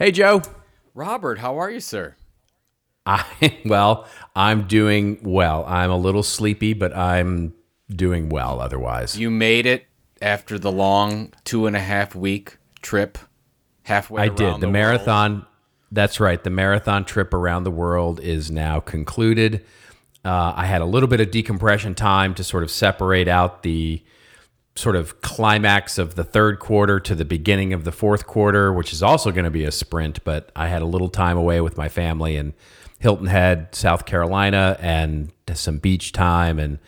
Hey, Joe. Robert, how are you, sir? I well, I'm doing well. I'm a little sleepy, but I'm doing well otherwise. You made it after the long two and a half week trip halfway. I did. The, world. marathon that's right. The marathon trip around the world is now concluded. Uh, I had a little bit of decompression time to sort of separate out the sort of climax of the third quarter to the beginning of the fourth quarter, which is also going to be a sprint. But I had a little time away with my family in Hilton Head, South Carolina, and some beach time and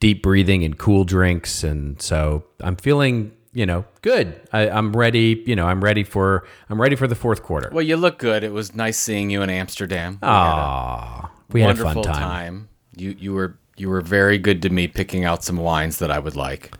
deep breathing and cool drinks. And so I'm feeling, you know, good. I, I'm ready. You know, I'm ready for I'm ready for the fourth quarter. Well, you look good. It was nice seeing you in Amsterdam. We had a we had a fun time. You you were you were very good to me picking out some wines that I would like.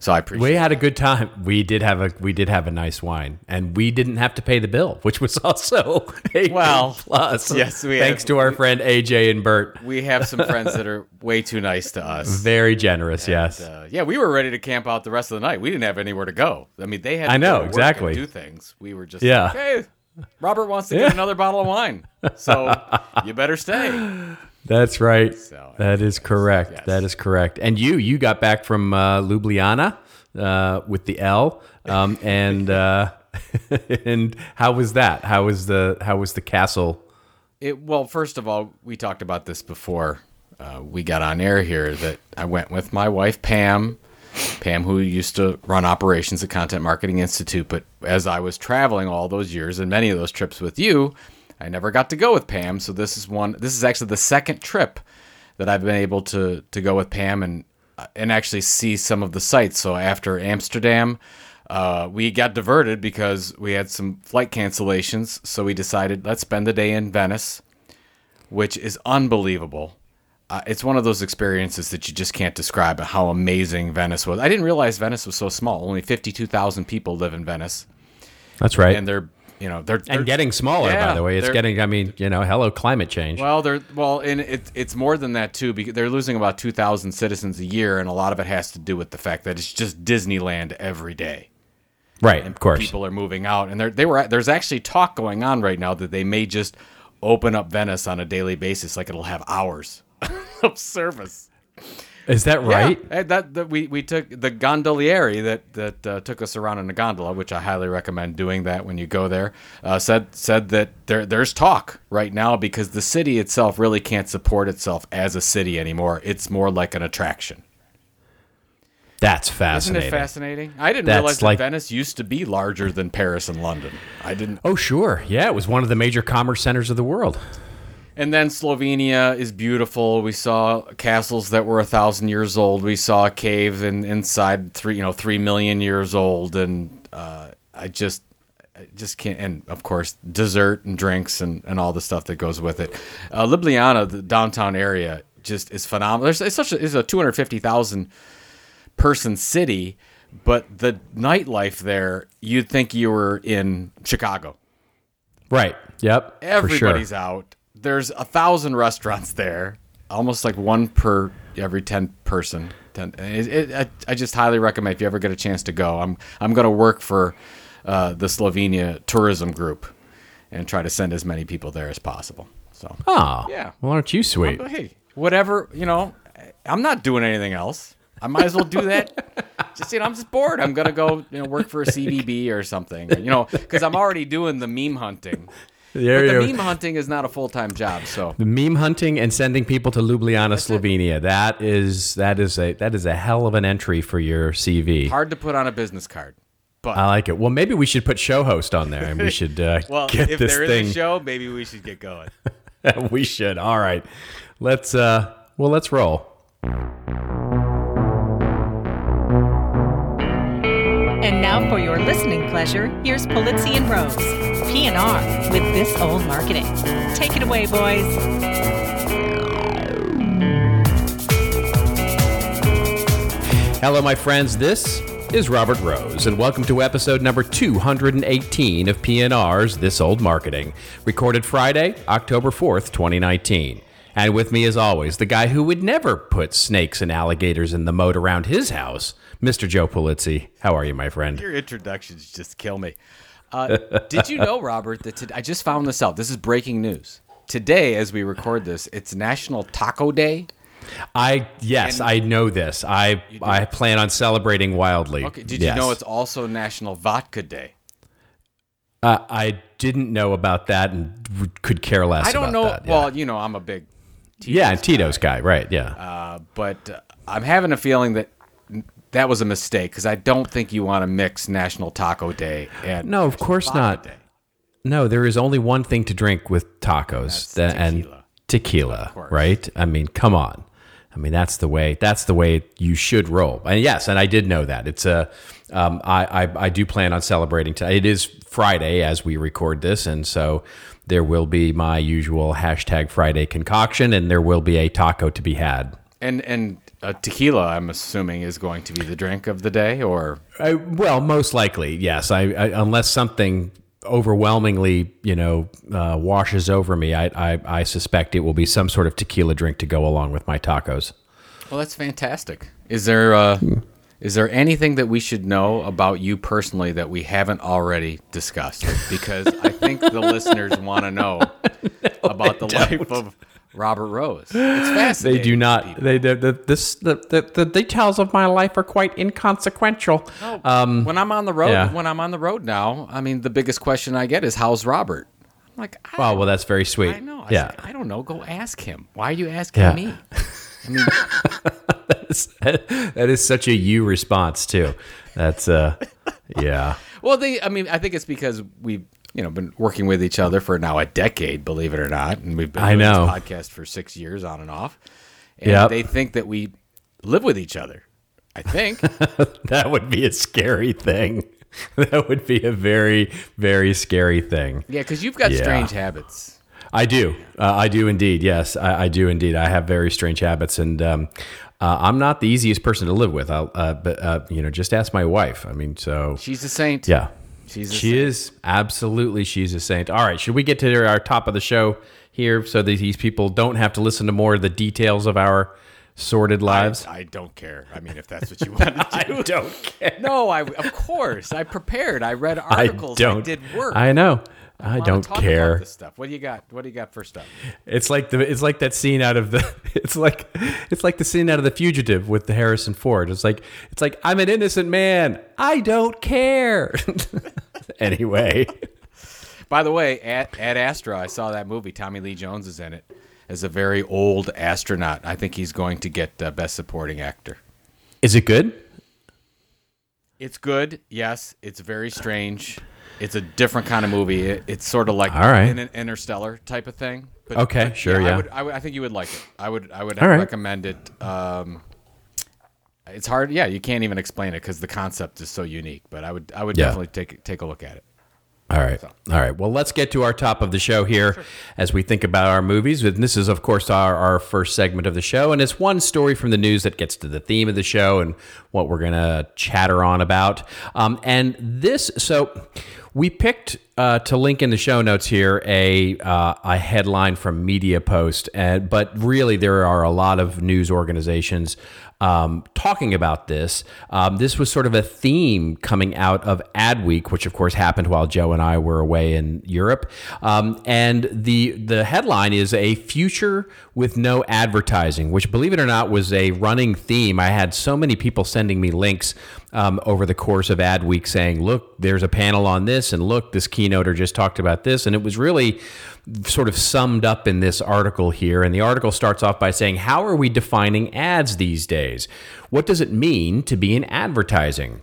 So I appreciate. We had a good time. We did have a we did have a nice wine, and we didn't have to pay the bill, which was also a Well, plus. yes, we thanks had- to our friend AJ and Bert. We have some friends that are way too nice to us. Very generous, yes. Uh, yeah, we were ready to camp out the rest of the night. We didn't have anywhere to go. I mean, they had. To I know, go to work and exactly. do things. We were just Yeah. like, hey, Robert wants to get another bottle of wine, so you better stay. That's right. So, that is correct. yes. That is correct. And you you got back from uh, Ljubljana uh, with the L, um, and uh, and how was that? How was the how was the castle? It, well, first of all, we talked about this before uh, we got on air here. That I went with my wife Pam, Pam who used to run operations at Content Marketing Institute. But as I was traveling all those years and many of those trips with you, I never got to go with Pam. So this is one. This is actually the second trip that I've been able to to go with Pam and uh, and actually see some of the sites. So after Amsterdam. Uh, we got diverted because we had some flight cancellations, so we decided let's spend the day in Venice which is unbelievable. Uh, it's one of those experiences that you just can't describe how amazing Venice was. I didn't realize Venice was so small. Only 52,000 people live in Venice. That's right. And they're, you know, they're, they're and getting smaller, by the way. It's getting. I mean, you know, hello climate change. well, they're well, and it, it's more than that too because they're losing about 2,000 citizens a year, and a lot of it has to do with the fact that it's just Disneyland every day. right, of course. People are moving out, and they're, they were there's actually talk going on right now that they may just open up Venice on a daily basis, like it'll have hours of service. Is that right? Yeah, that, that we, we took the gondolieri that that uh, took us around in a gondola, which I highly recommend doing that when you go there. Uh, said said that there there's talk right now because the city itself really can't support itself as a city anymore. It's more like an attraction. That's fascinating. Isn't it fascinating? I didn't That's realize like- that Venice used to be larger than Paris and London. I didn't. Oh, sure. Yeah, it was one of the major commerce centers of the world. And then Slovenia is beautiful. We saw castles that were a thousand years old. We saw a cave in, inside three, you know, three million years old. And uh, I just, I just can't. And of course, dessert and drinks and, and all the stuff that goes with it. Uh, Ljubljana, the downtown area, just is phenomenal. There's, it's such a, it's a two hundred fifty thousand person city, but the nightlife there, you'd think you were in Chicago. Right. Yep. for sure. Everybody's out. There's a thousand restaurants there, almost like one per every ten person. Ten. It, it, I, I just highly recommend if you ever get a chance to go. I'm I'm going to work for uh, the Slovenia tourism group and try to send as many people there as possible. So Oh. Yeah. Well, aren't you sweet? but hey, whatever you know, I'm not doing anything else. I might as well do that. just you know, I'm just bored. I'm gonna go you know work for a CBB or something. You know, because I'm already doing the meme hunting. There But the meme hunting is not a full time job, so The meme hunting and sending people to Ljubljana, Slovenia. That is that is a that is a hell of an entry for your CV. hard to put on a business card. But I like it. Well, maybe we should put show host on there, and we should uh, well, get if this there is thing. a show, maybe we should get going. we should. All right. Let's. uh Well, let's roll. Now for your listening pleasure, here's Pulizzi and Rose, P&R with This Old Marketing. Take it away, boys. Hello, my friends. This is Robert Rose, and welcome to episode number 218 of PNR's This Old Marketing, recorded Friday, October 4th, 2019. And with me, as always, the guy who would never put snakes and alligators in the moat around his house, Mr. Joe Pulizzi. How are you, my friend? Your introductions just kill me. Uh, did you know, Robert, that to- I just found this out? This is breaking news. Today, as we record this, it's National Taco Day. I yes, I know this. I I plan on celebrating wildly. Okay. Did Yes. you know it's also National Vodka Day? Uh, I didn't know about that and could care less. I don't know. that, yeah. Well, you know, I'm a big Tito's yeah, Tito's guy, right? Yeah. Uh, but uh, I'm having a feeling that that was a mistake because I don't think you want to mix National Taco Day and no, of course not. Day. No, there is only one thing to drink with tacos, That's tha- and tequila. tequila, right? I mean, come on. I mean, that's the way. That's the way you should roll. And yes, and I did know that. It's a. Um, I, I I do plan on celebrating today. It is Friday as we record this, and so there will be my usual hashtag Friday concoction, and there will be a taco to be had. And and uh, tequila, I'm assuming, is going to be the drink of the day, or I, well, most likely, yes. I, I unless something overwhelmingly, you know, uh, washes over me, I, I I suspect it will be some sort of tequila drink to go along with my tacos. well, that's fantastic. Is there uh, is there anything that we should know about you personally that we haven't already discussed? Because I think the listeners want to know about the life of Robert Rose. It's fascinating. They do not. They the the, this, the the the details of my life are quite inconsequential. Um, when I'm on the road, yeah. when I'm on the road now, I mean, the biggest question I get is, "How's Robert?" I'm like, oh well, that's very sweet. I know. I yeah, say, I don't know. Go ask him. Why are you asking Yeah. me? I mean, that is such a you response too. That's uh, yeah. well, they. I mean, I think it's because we've you know been working with each other for now a decade, believe it or not, and we've been I know. this podcast for six years on and off. And Yep. they think that we live with each other. I think. That would be a scary thing. That would be a very very scary thing. yeah, because you've got Yeah. strange habits. I do. Uh, I do indeed. Yes, I, I do indeed. I have very strange habits, and um, uh, I'm not the easiest person to live with. I'll, uh, but uh, you know, just ask my wife. I mean, so She's a saint. yeah, She's a she saint. is absolutely. She's a saint. All right, should we get to our top of the show here, so that these people don't have to listen to more of the details of our sordid lives? I don't care. I mean, if that's what you want to do. I don't care. No, I of course I prepared. I read articles. I, don't. did work. I know. I, don't care. this stuff. What do you got? What do you got first up? It's like the it's like that scene out of the it's like it's like the scene out of the fugitive with the Harrison Ford. It's like it's like I'm an innocent man. I don't care. anyway, By the way, at Ad Astra, I saw that movie. Tommy Lee Jones is in it as a very old astronaut. I think he's going to get uh, Best Supporting Actor. is it good? It's good. Yes, it's very strange. It's a different kind of movie. It, it's sort of like All right. in an Interstellar type of thing. But, Okay, but sure, I yeah. would, I would. I think you would like it. I would. I would All right. recommend it. Um, it's hard. Yeah, you can't even explain it because the concept is so unique. But I would. I would Yeah. definitely take take a look at it. All right. All right. Well, let's get to our top of the show here as we think about our movies. And this is, of course, our, our first segment of the show. And it's one story from the news that gets to the theme of the show and what we're going to chatter on about. Um, and this, so we picked uh, to link in the show notes here a, uh, a headline from Media Post. And, but really, there are a lot of news organizations um, talking about this. Um, this was sort of a theme coming out of Adweek, which of course happened while Joe and I were away in Europe. Um, and the the headline is a future with no advertising, which believe it or not was a running theme. I had so many people sending me links um, over the course of ad week saying, "Look, there's a panel on this," and "Look, this keynoter just talked about this," and it was really sort of summed up in this article here. And the article starts off by saying, How are we defining ads these days? What does it mean to be in advertising?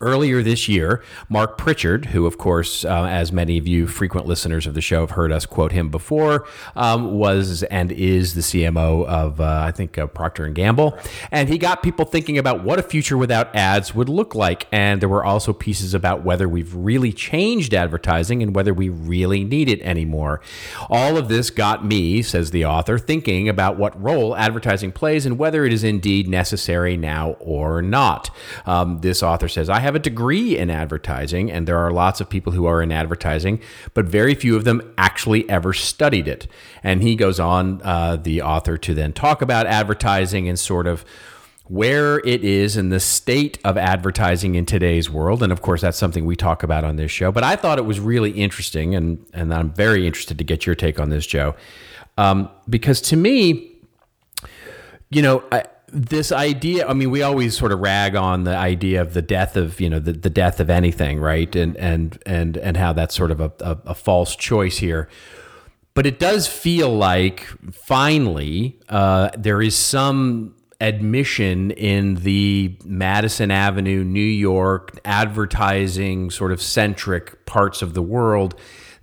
Earlier this year, Marc Pritchard, who, of course, uh, as many of you frequent listeners of the show have heard us quote him before, um, was and is the CMO of, uh, I think, uh, Procter and Gamble, and he got people thinking about what a future without ads would look like. And there were also pieces about whether we've really changed advertising and whether we really need it anymore. All of this got me, says the author, thinking about what role advertising plays and whether it is indeed necessary now or not. Um, this author says, I have a degree in advertising, and there are lots of people who are in advertising, but very few of them actually ever studied it. And he goes on, uh, the author, to then talk about advertising and sort of where it is in the state of advertising in today's world. And of course, that's something we talk about on this show. But I thought it was really interesting, and, and I'm very interested to get your take on this, Joe. Um, because to me, you know, I, this idea i mean we always sort of rag on the idea of the death of you know the, the death of anything right? And and and and how that's sort of a, a, a false choice here. But it does feel like finally uh, there is some admission in the Madison Avenue, New York advertising sort of centric parts of the world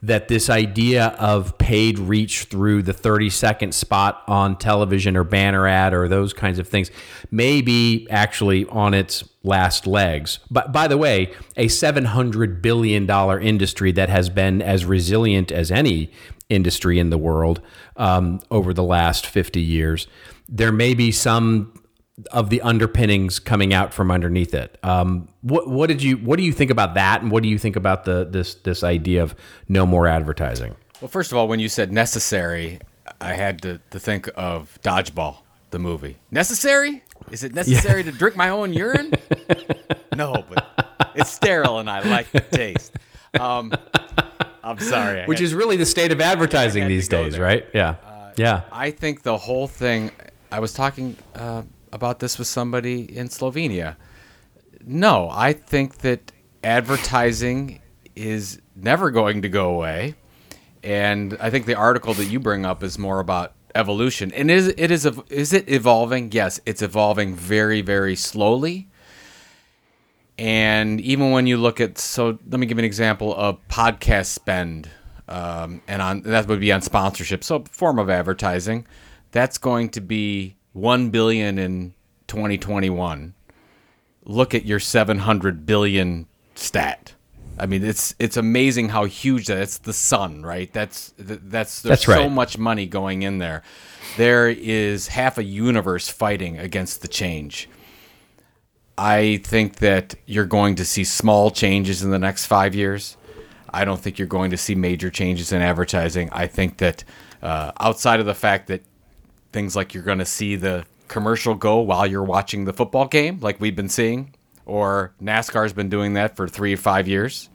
that this idea of paid reach through the 30 second spot on television or banner ad or those kinds of things may be actually on its last legs. But by the way, a $700 billion industry that has been as resilient as any industry in the world um, over the last 50 years, there may be some of the underpinnings coming out from underneath it. Um, what, what did you what do you think about that, and what do you think about the this this idea of no more advertising? Well, first of all, when you said necessary, I had to, to think of Dodgeball, the movie. Necessary? Is it necessary yeah. to drink my own urine? no, but it's sterile and I like the taste. Um, I'm sorry. I Which is really the state of advertising these days, there. right? Yeah. Uh, yeah. I think the whole thing, I was talking uh, about this with somebody in Slovenia. No, I think that advertising is never going to go away. And I think the article that you bring up is more about evolution. And is it is is it evolving? Yes, it's evolving very very slowly. And even when you look at, so let me give an example of podcast spend, um, and on that would be on sponsorship, so form of advertising. That's going to be one billion in 2021. Look at your 700 billion stat. I mean, it's it's amazing how huge that. It's the sun, right? That's that's there's that's right. so much money going in there. There is half a universe fighting against the change. I think that you're going to see small changes in the next five years. I don't think you're going to see major changes in advertising. I think that uh, outside of the fact that things like you're going to see the commercial go while you're watching the football game, like we've been seeing, or NASCAR's been doing that for three or five years.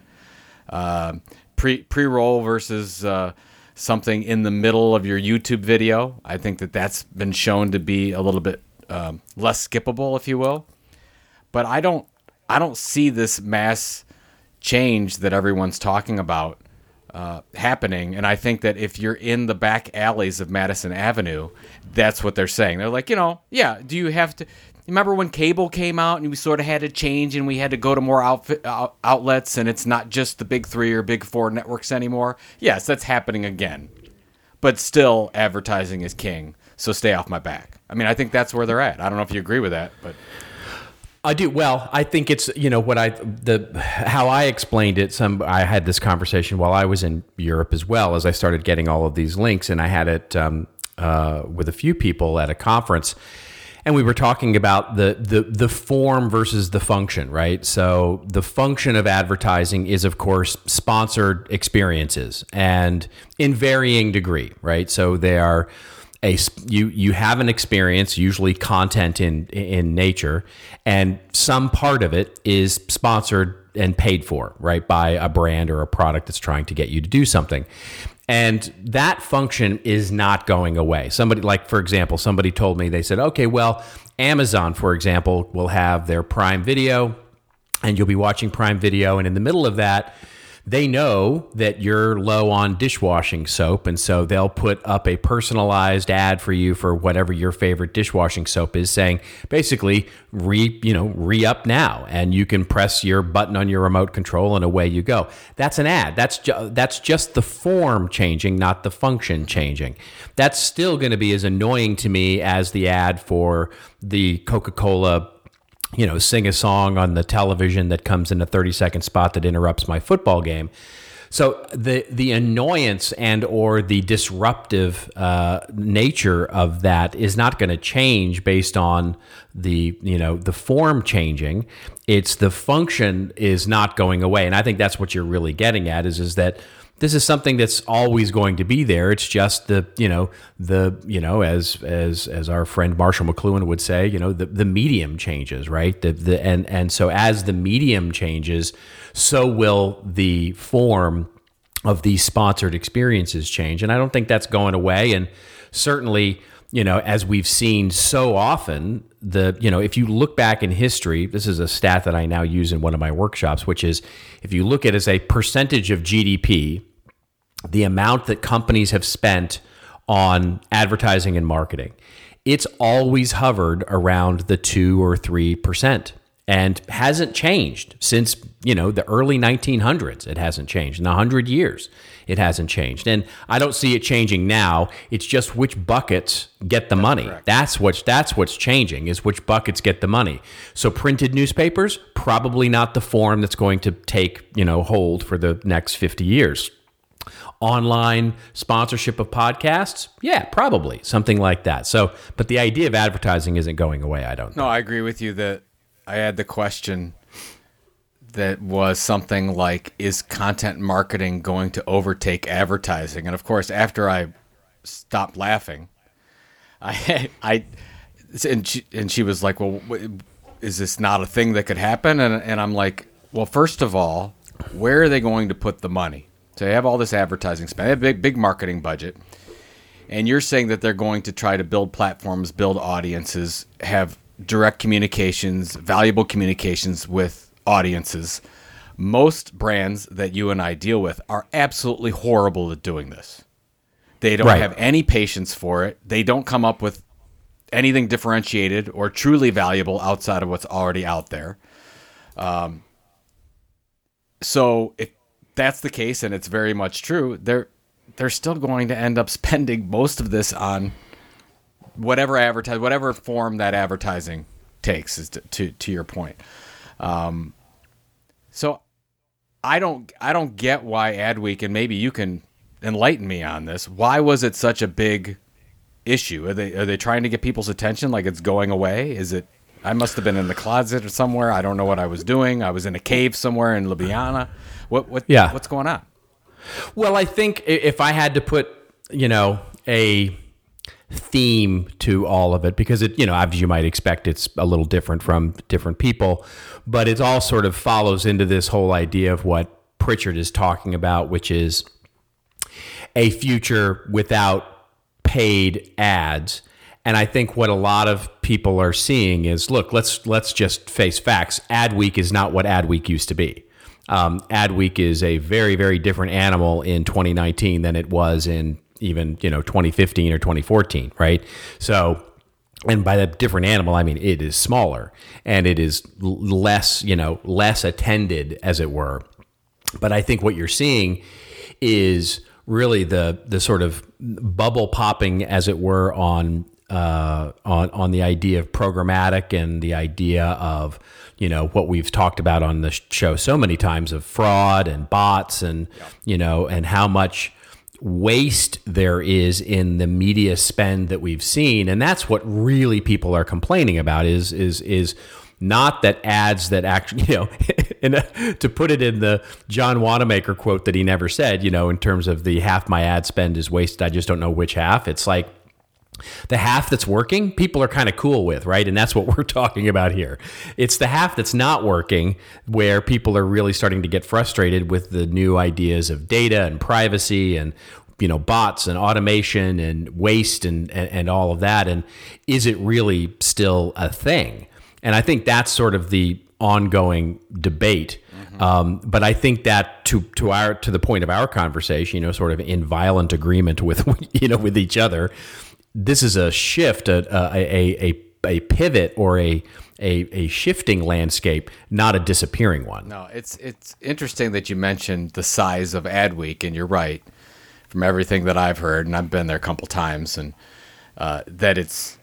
Uh, pre pre roll versus uh, something in the middle of your YouTube video. I think that that's been shown to be a little bit um, less skippable, if you will but I don't I don't see this mass change that everyone's talking about uh, happening. And I think that if you're in the back alleys of Madison Avenue, that's what they're saying. They're like, you know, yeah, do you have to? Remember when cable came out and we sort of had to change and we had to go to more outfit, out, outlets and it's not just the big three or big four networks anymore? Yes, that's happening again. But still, advertising is king. So stay off my back. I mean, I think that's where they're at. I don't know if you agree with that, but. I do. Well, I think it's you know what I the how I explained it. Some I had this conversation while I was in Europe as well as I started getting all of these links, and I had it um, uh, with a few people at a conference, and we were talking about the the the form versus the function, right? So the function of advertising is, of course, sponsored experiences, and in varying degree, right? So they are a you you have an experience, usually content in in nature, and some part of it is sponsored and paid for, right, by a brand or a product that's trying to get you to do something. And that function is not going away. Somebody, like, for example, somebody told me, they said, okay, well, Amazon, for example, will have their Prime Video, and you'll be watching Prime Video, and in the middle of that, they know that you're low on dishwashing soap, and so they'll put up a personalized ad for you for whatever your favorite dishwashing soap is, saying basically re you know re up now, and you can press your button on your remote control, and away you go. That's an ad. That's ju- that's just the form changing, not the function changing. That's still going to be as annoying to me as the ad for the Coca Cola you know, sing a song on the television that comes in a 30 second spot that interrupts my football game. So the the annoyance and or the disruptive uh, nature of that is not going to change based on the you know the form changing. It's the function is not going away, and I think that's what you're really getting at is is that this is something that's always going to be there. It's just the you know the you know as as as our friend Marshall McLuhan would say, you know the the medium changes, right? The the and and so as the medium changes, so will the form of these sponsored experiences change. And I don't think that's going away. And certainly, you know, as we've seen so often, the you know, if you look back in history, this is a stat that I now use in one of my workshops, which is if you look at as a percentage of GDP, the amount that companies have spent on advertising and marketing, it's always hovered around the two or three percent and hasn't changed since you know the early 1900s it hasn't changed. In 100 years it hasn't changed. And i don't see it changing now. It's just which buckets get the money. That's what's that's what's changing is which buckets get the money. So printed newspapers probably not the form that's going to take you know hold for the next 50 years online sponsorship of podcasts yeah probably something like that so but the idea of advertising isn't going away i don't know. No, I agree with you that I had the question that was something like is content marketing going to overtake advertising? And of course, after I stopped laughing, I I and she, and she was like, "Well, is this not a thing that could happen?" And and I'm like, "Well, first of all, where are they going to put the money? So they have all this advertising spend, they have a big big marketing budget." And you're saying that they're going to try to build platforms, build audiences, have direct communications, valuable communications with audiences. Most brands that you and I deal with are absolutely horrible at doing this. They don't Right. have any patience for it. They don't come up with anything differentiated or truly valuable outside of what's already out there. Um, so if that's the case, and it's very much true, they're they're still going to end up spending most of this on whatever advertise whatever form that advertising takes is to to, to your point. Um, so I don't I don't get why Adweek and maybe you can enlighten me on this. Why was it such a big issue? Are they are they trying to get people's attention like it's going away? Is it I must have been in the closet or somewhere. I don't know what I was doing. I was in a cave somewhere in Ljubljana. What what Yeah. what's going on? Well, I think if I had to put, you know, a theme to all of it, because it, you know, as you might expect, it's a little different from different people, but it all sort of follows into this whole idea of what Pritchard is talking about, which is a future without paid ads. And I think what a lot of people are seeing is, look, let's let's just face facts. Adweek is not what Adweek used to be. Um, Adweek is a very very different animal in 2019 than it was in even you know 2015 or 2014, right? So and by the different animal i mean it is smaller and it is less you know less attended as it were but i think what you're seeing is really the the sort of bubble popping as it were on uh, on on the idea of programmatic and the idea of you know what we've talked about on the show so many times of fraud and bots and you know and how much waste there is in the media spend that we've seen. And that's what really people are complaining about is is is not that ads that actually you know in a, to put it in the John Wanamaker quote that he never said you know in terms of the half my ad spend is wasted I just don't know which half. It's like the half that's working, people are kind of cool with, right? And that's what we're talking about here. It's the half that's not working where people are really starting to get frustrated with the new ideas of data and privacy and you know bots and automation and waste and, and and all of that and is it really still a thing and i think that's sort of the ongoing debate um, but I think that to to our to the point of our conversation, you know, sort of in violent agreement with you know with each other, this is a shift, a a a, a pivot or a, a a shifting landscape, not a disappearing one. No, it's it's interesting that you mentioned the size of Adweek, and you're right. From everything that I've heard, and I've been there a couple times, and uh, that it's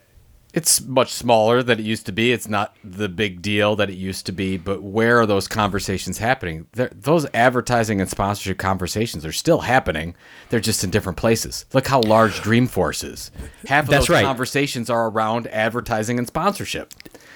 it's much smaller than it used to be. It's not the big deal that it used to be. But where are those conversations happening? They're, those advertising and sponsorship conversations are still happening. They're just in different places. Look how large Dreamforce is. Half of That's those right. conversations are around advertising and sponsorship.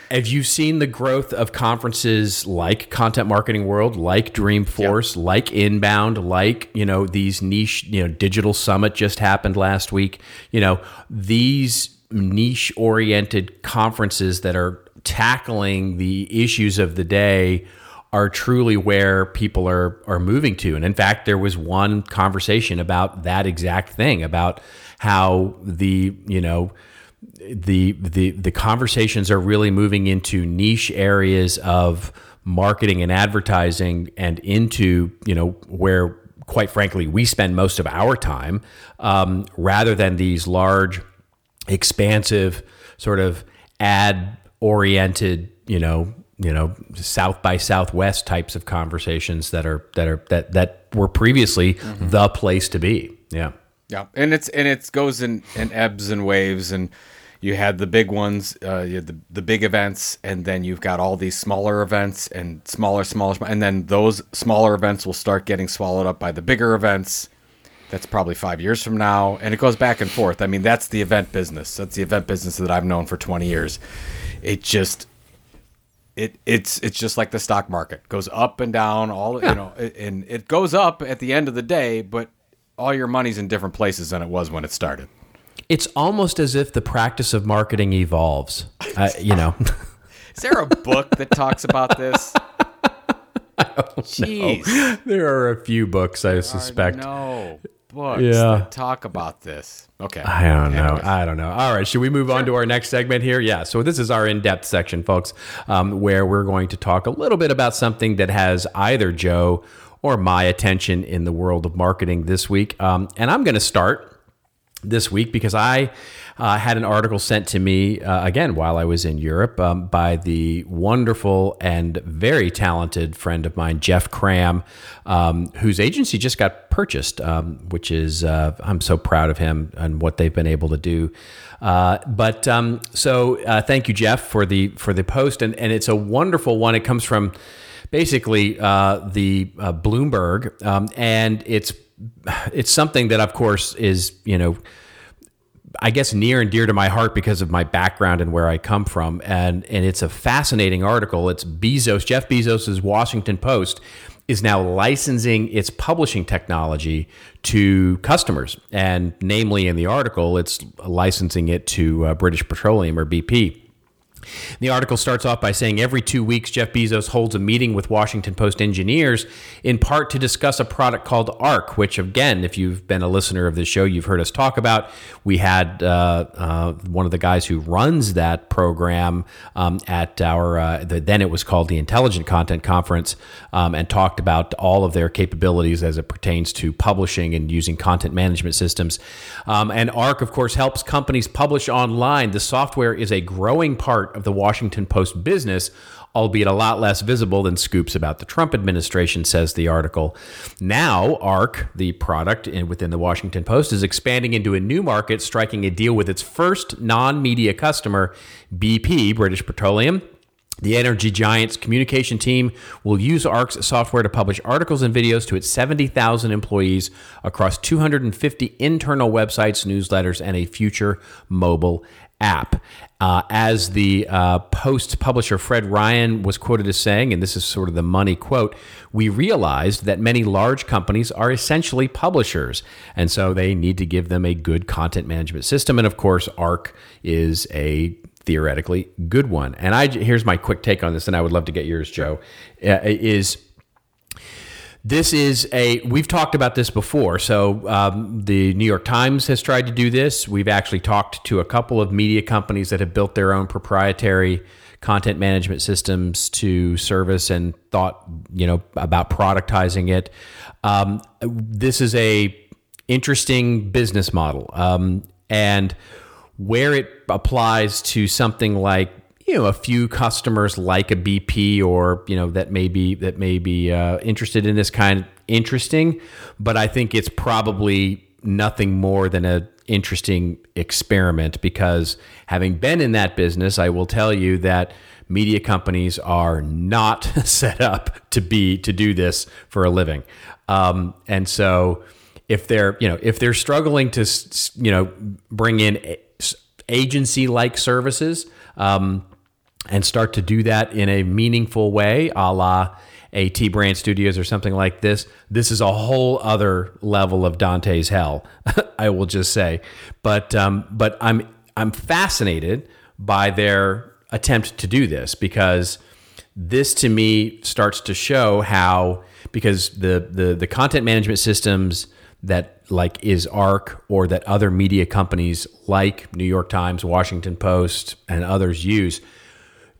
have you seen the growth of conferences like Content Marketing World, like Dreamforce, yep. like Inbound, like you know these niche, you know, Digital Summit just happened last week. You know these niche oriented conferences that are tackling the issues of the day are truly where people are are moving to. And in fact, there was one conversation about that exact thing about how the you know the the the conversations are really moving into niche areas of marketing and advertising and into you know where quite frankly we spend most of our time um, rather than these large expansive sort of ad oriented you know you know south by southwest types of conversations that are that are that that were previously mm-hmm. the place to be yeah yeah and it's and it goes in in ebbs and waves and you had the big ones, uh, you had the the big events, and then you've got all these smaller events and smaller, smaller, and then those smaller events will start getting swallowed up by the bigger events. That's probably five years from now, and it goes back and forth. I mean, that's the event business. That's the event business that I've known for twenty years. It just it it's it's just like the stock market goes up and down all yeah. you know and it goes up at the end of the day but all your money's in different places than it was when it started it's almost as if the practice of marketing evolves. Uh, you know. Is there a book that talks about this? Jeez. Know. There are a few books, I there suspect. no books yeah. that talk about this. Okay. I don't know. I don't know. All right. Should we move sure. on to our next segment here? Yeah. So this is our in-depth section, folks, um, where we're going to talk a little bit about something that has either Joe or my attention in the world of marketing this week. Um, and I'm going to start this week because I uh, had an article sent to me uh, again while I was in Europe um, by the wonderful and very talented friend of mine, Jeff Cram, um, whose agency just got purchased, um, which is uh, I'm so proud of him and what they've been able to do. Uh, but um, so uh, thank you, Jeff, for the for the post, and and it's a wonderful one. It comes from basically uh, the Bloomberg, um, and it's it's something that, of course, is you know. I guess near and dear to my heart because of my background and where I come from, and and it's a fascinating article. It's Bezos, Jeff Bezos's Washington Post, is now licensing its publishing technology to customers, and namely in the article, it's licensing it to uh, British Petroleum or BP. The article starts off by saying every two weeks, Jeff Bezos holds a meeting with Washington Post engineers, in part to discuss a product called ARC, which, again, if you've been a listener of this show, you've heard us talk about. We had uh, uh, one of the guys who runs that program um, at our, uh, the, then it was called the Intelligent Content Conference, um, and talked about all of their capabilities as it pertains to publishing and using content management systems. Um, and ARC, of course, helps companies publish online. The software is a growing part of the Washington Post business, albeit a lot less visible than scoops about the Trump administration, says the article. Now, ARC, the product within the Washington Post, is expanding into a new market, striking a deal with its first non media customer, BP, British Petroleum. The energy giant's communication team will use ARC's software to publish articles and videos to its 70,000 employees across 250 internal websites, newsletters, and a future mobile app. Uh, as the uh, Post publisher Fred Ryan was quoted as saying, and this is sort of the money quote, we realized that many large companies are essentially publishers. And so they need to give them a good content management system. And of course, ARC is a theoretically good one. And I here's my quick take on this, and I would love to get yours, Joe. Uh, is this is a we've talked about this before. So um, the new york times has tried to do this. We've actually talked to a couple of media companies that have built their own proprietary content management systems to service and thought you know about productizing it. Um, this is a interesting business model. Um, and where it applies to something like you know a few customers like a BP or you know that may be that may be uh, interested in this kind of interesting, but I think it's probably nothing more than a interesting experiment because having been in that business, I will tell you that media companies are not set up to be to do this for a living, um, and so if they're you know if they're struggling to you know bring in agency like services. Um, and start to do that in a meaningful way, a la a T Brand Studios or something like this, this is a whole other level of Dante's hell. I will just say, but um, but I'm I'm fascinated by their attempt to do this because this to me starts to show how because the the the content management systems that like is Arc or that other media companies like New York Times, Washington Post, and others use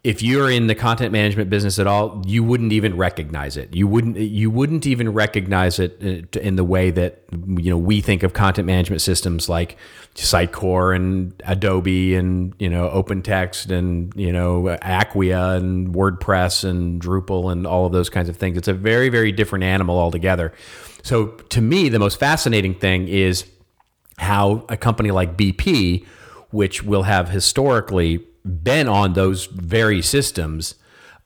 if you're in the content management business at all, you wouldn't even recognize it. You wouldn't you wouldn't even recognize it uh, in the way that you know we think of content management systems like Sitecore and Adobe and you know OpenText and you know Acquia and WordPress and Drupal and all of those kinds of things. It's a very very different animal altogether. So to me, the most fascinating thing is how a company like BP, which will have historically been on those very systems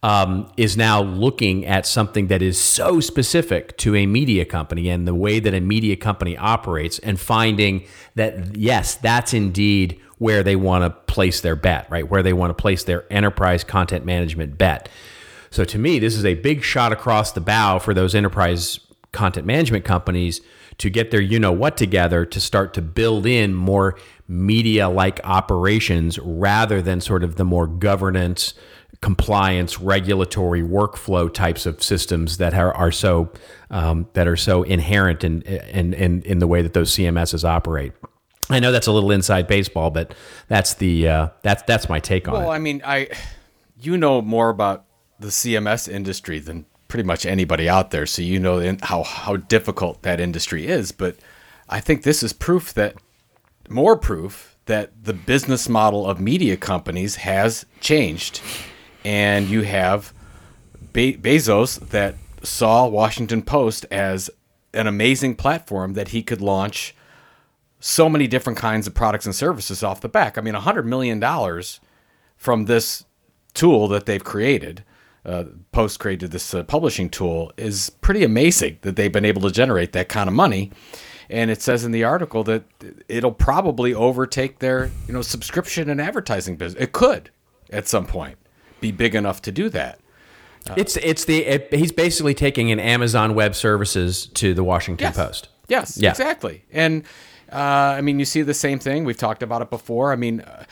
um, is now looking at something that is so specific to a media company and the way that a media company operates and finding that, yes, that's indeed where they want to place their bet, right? Where they want to place their enterprise content management bet. So to me, this is a big shot across the bow for those enterprise content management companies to get their you know what together to start to build in more media like operations rather than sort of the more governance compliance regulatory workflow types of systems that are, are so um, that are so inherent in, in, in in the way that those CMSs operate. I know that's a little inside baseball, but that's the uh, that's that's my take on well, it. Well, I mean, I you know more about the CMS industry than pretty much anybody out there, so you know how how difficult that industry is. But I think this is proof that more proof that the business model of media companies has changed. And you have Be- Bezos that saw Washington Post as an amazing platform that he could launch so many different kinds of products and services off the back. I mean, $100 million from this tool that they've created. Uh, Post created this uh, publishing tool is pretty amazing that they've been able to generate that kind of money and it says in the article that it'll probably overtake their you know subscription and advertising business. It could at some point be big enough to do that. Uh, it's it's the it, he's basically taking an Amazon Web Services to the Washington yes. Post. Yes, yeah. exactly. And uh, I mean, you see the same thing. We've talked about it before. I mean, uh,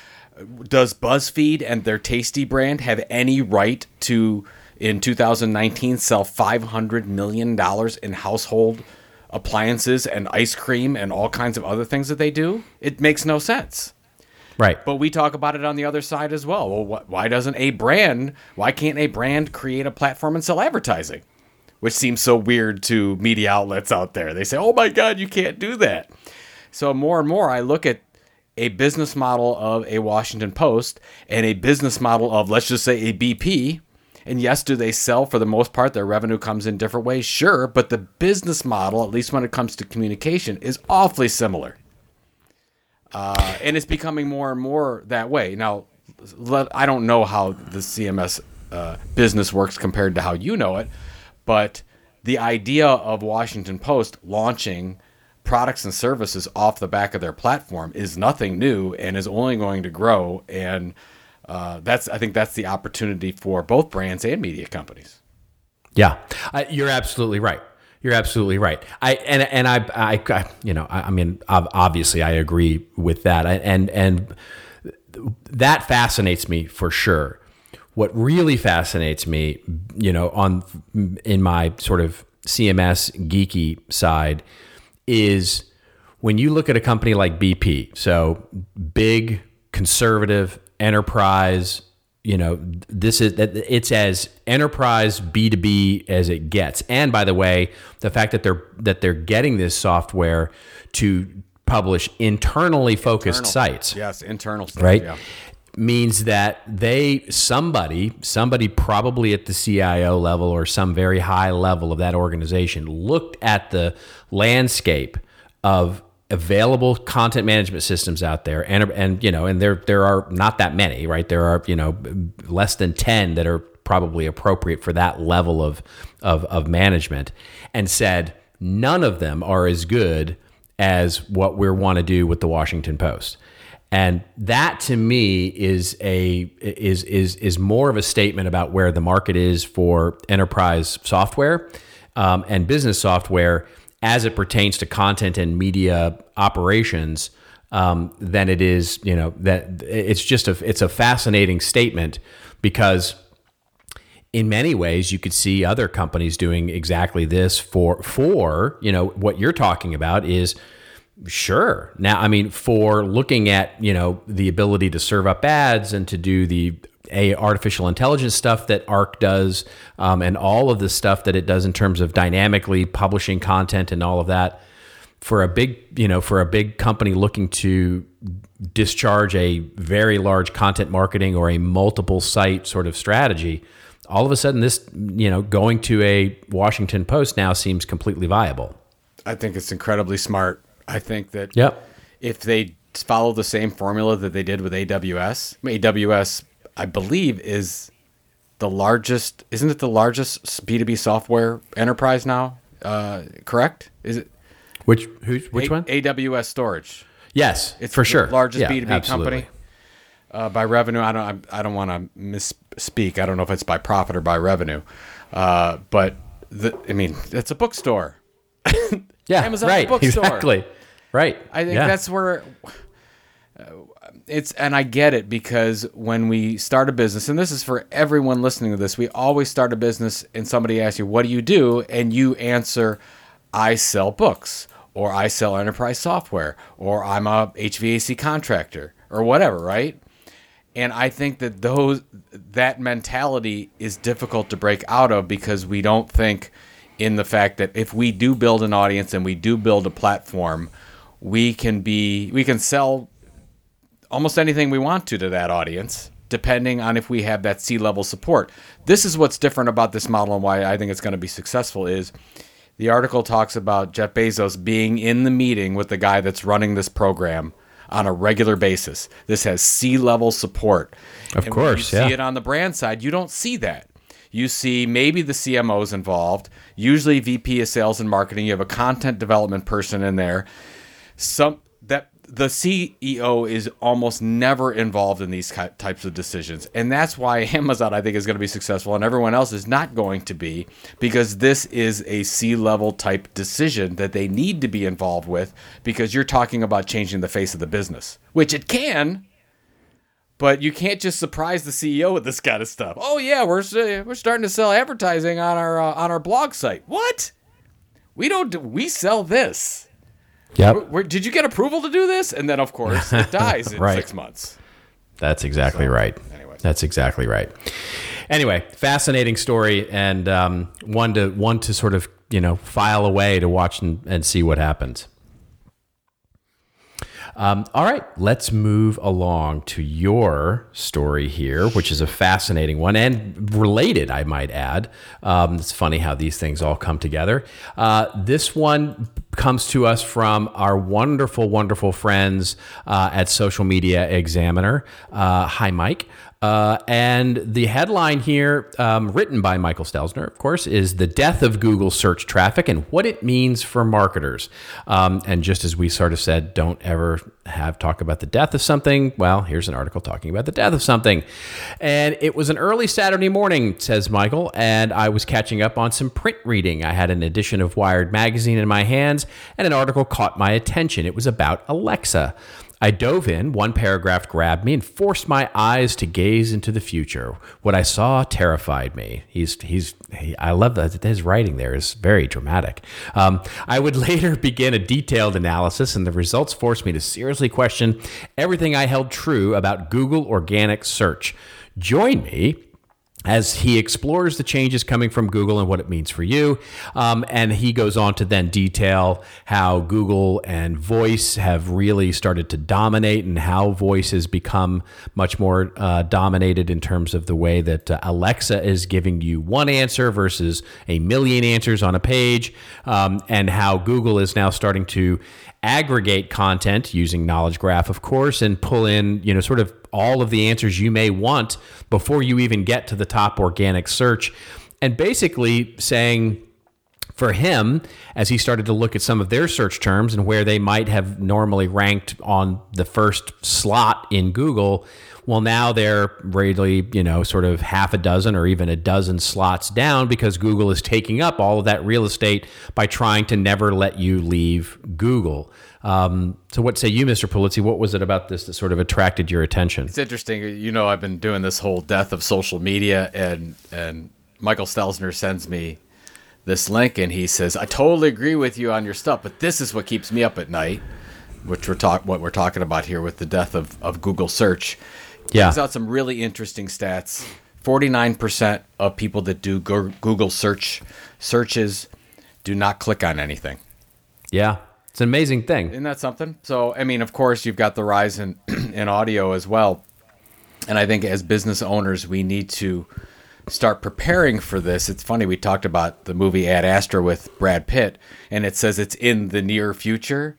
does BuzzFeed and their Tasty brand have any right to in 2019 sell 500 million dollars in household appliances and ice cream and all kinds of other things that they do, it makes no sense. Right. But we talk about it on the other side as well. Well, wh- why doesn't a brand, why can't a brand create a platform and sell advertising? Which seems so weird to media outlets out there. They say, oh my God, you can't do that. So more and more, I look at a business model of a Washington Post and a business model of, let's just say, a BP and yes, do they sell for the most part? Their revenue comes in different ways, sure, but the business model, at least when it comes to communication, is awfully similar. Uh, and it's becoming more and more that way. Now, let, I don't know how the CMS uh, business works compared to how you know it, but the idea of Washington Post launching products and services off the back of their platform is nothing new and is only going to grow. And uh, that's I think that's the opportunity for both brands and media companies. Yeah, uh, you're absolutely right. You're absolutely right. I and and I, I, I you know, I, I, mean, obviously, I agree with that, and and that fascinates me for sure. What really fascinates me, you know, on in my sort of CMS geeky side, is when you look at a company like BP. So big, conservative, enterprise you know this is that it's as enterprise b2b as it gets and by the way the fact that they're that they're getting this software to publish internally focused internal. sites yes internal stuff, right yeah. Means that they somebody somebody probably at the CIO level or some very high level of that organization looked at the landscape of available content management systems out there and and you know and there there are not that many right? There are you know less than 10 that are probably appropriate for that level of of, of management and said none of them are as good as what we want to do with the Washington Post And that to me is a is is is more of a statement about where the market is for enterprise software um, and business software as it pertains to content and media operations um, than it is you know that it's just a it's a fascinating statement because in many ways you could see other companies doing exactly this for for you know what you're talking about is sure now i mean for looking at you know the ability to serve up ads and to do the a artificial intelligence stuff that arc does um, and all of the stuff that it does in terms of dynamically publishing content and all of that for a big you know for a big company looking to discharge a very large content marketing or a multiple site sort of strategy all of a sudden this you know going to a Washington Post now seems completely viable. I think it's incredibly smart. I think that yep. if they follow the same formula that they did with AWS, AWS I believe is the largest isn't it the largest B2B software enterprise now? Uh, correct? Is it which who's which A- one? AWS storage. Yes, It's for the sure. largest Yeah, B2B absolutely. company. Uh, by revenue, I don't. I, I don't want to misspeak. I don't know if it's by profit or by revenue, uh, but the, I mean, it's a bookstore. Yeah, Amazon's a right. bookstore. Exactly. Right. I think Yeah. that's where it's, and I get it because when we start a business, and this is for everyone listening to this, we always start a business and somebody asks you, What do you do? And you answer, I sell books, or I sell enterprise software, or I'm a HVAC contractor, or whatever, right? And I think that those that mentality is difficult to break out of because we don't think in the fact that if we do build an audience and we do build a platform, we can be we can sell almost anything we want to to that audience depending on if we have that C level support. This is what's different about this model and why I think it's going to be successful is the article talks about Jeff Bezos being in the meeting with the guy that's running this program on a regular basis. This has C level support. Of And course, you yeah. see it on the brand side, you don't see that. You see maybe the CMOs involved, usually VP of sales and marketing. You have a content development person in there. Some that the CEO is almost never involved in these types of decisions. And that's why Amazon, I think, is going to be successful and everyone else is not going to be because this is a C level type decision that they need to be involved with because you're talking about changing the face of the business, which it can. But you can't just surprise the CEO with this kind of stuff. Oh yeah, we're we're starting to sell advertising on our uh, on our blog site. What? We don't. Do, we sell this. Yep. Where, where- did you get approval to do this? And then, of course, it dies in Right. six months. That's exactly right. anyway. That's exactly right. Anyway, fascinating story and um, one to one to sort of you know file away to watch and, and see what happens. Um, all right, let's move along to your story here, which is a fascinating one and related, I might add. Um, it's funny how these things all come together. Uh, this one comes to us from our wonderful, wonderful friends uh, at Social Media Examiner. Uh, hi, Mike. Uh, and the headline here, um, written by Michael Stelzner, of course, is The Death of Google Search Traffic and What It Means for Marketers. Um, and just as we sort of said, don't ever have talk about the death of something, well, here's an article talking about the death of something. And it was an early Saturday morning, says Michael, and I was catching up on some print reading. I had an edition of Wired magazine in my hands, and an article caught my attention. It was about Alexa. I dove in, one paragraph grabbed me and forced my eyes to gaze into the future. What I saw terrified me. He's, he's, he, I love that his writing there is very dramatic. Um, I would later begin a detailed analysis, and the results forced me to seriously question everything I held true about Google organic search. Join me as he explores the changes coming from Google and what it means for you. Um, and he goes on to then detail how Google and voice have really started to dominate and how voice has become much more uh, dominated in terms of the way that uh, Alexa is giving you one answer versus a million answers on a page, um, and how Google is now starting to aggregate content using knowledge graph of course and pull in you know sort of all of the answers you may want before you even get to the top organic search and basically saying for him, as he started to look at some of their search terms and where they might have normally ranked on the first slot in Google, well, now they're really, you know, sort of half a dozen or even a dozen slots down because Google is taking up all of that real estate by trying to never let you leave Google. Um, so, what say you, Mr. Pulizzi? What was it about this that sort of attracted your attention? It's interesting. You know, I've been doing this whole death of social media, and and Michael Stelzner sends me this link, and he says, "I totally agree with you on your stuff, but this is what keeps me up at night." Which we're talk what we're talking about here with the death of, of Google search. Yeah. Brings out some really interesting stats. Forty nine percent of people that do Google search searches do not click on anything. Yeah. It's an amazing thing. Isn't that something? So, I mean, of course, you've got the rise in, in audio as well. And I think as business owners, we need to start preparing for this. It's funny, we talked about the movie Ad Astra with Brad Pitt, and it says it's in the near future.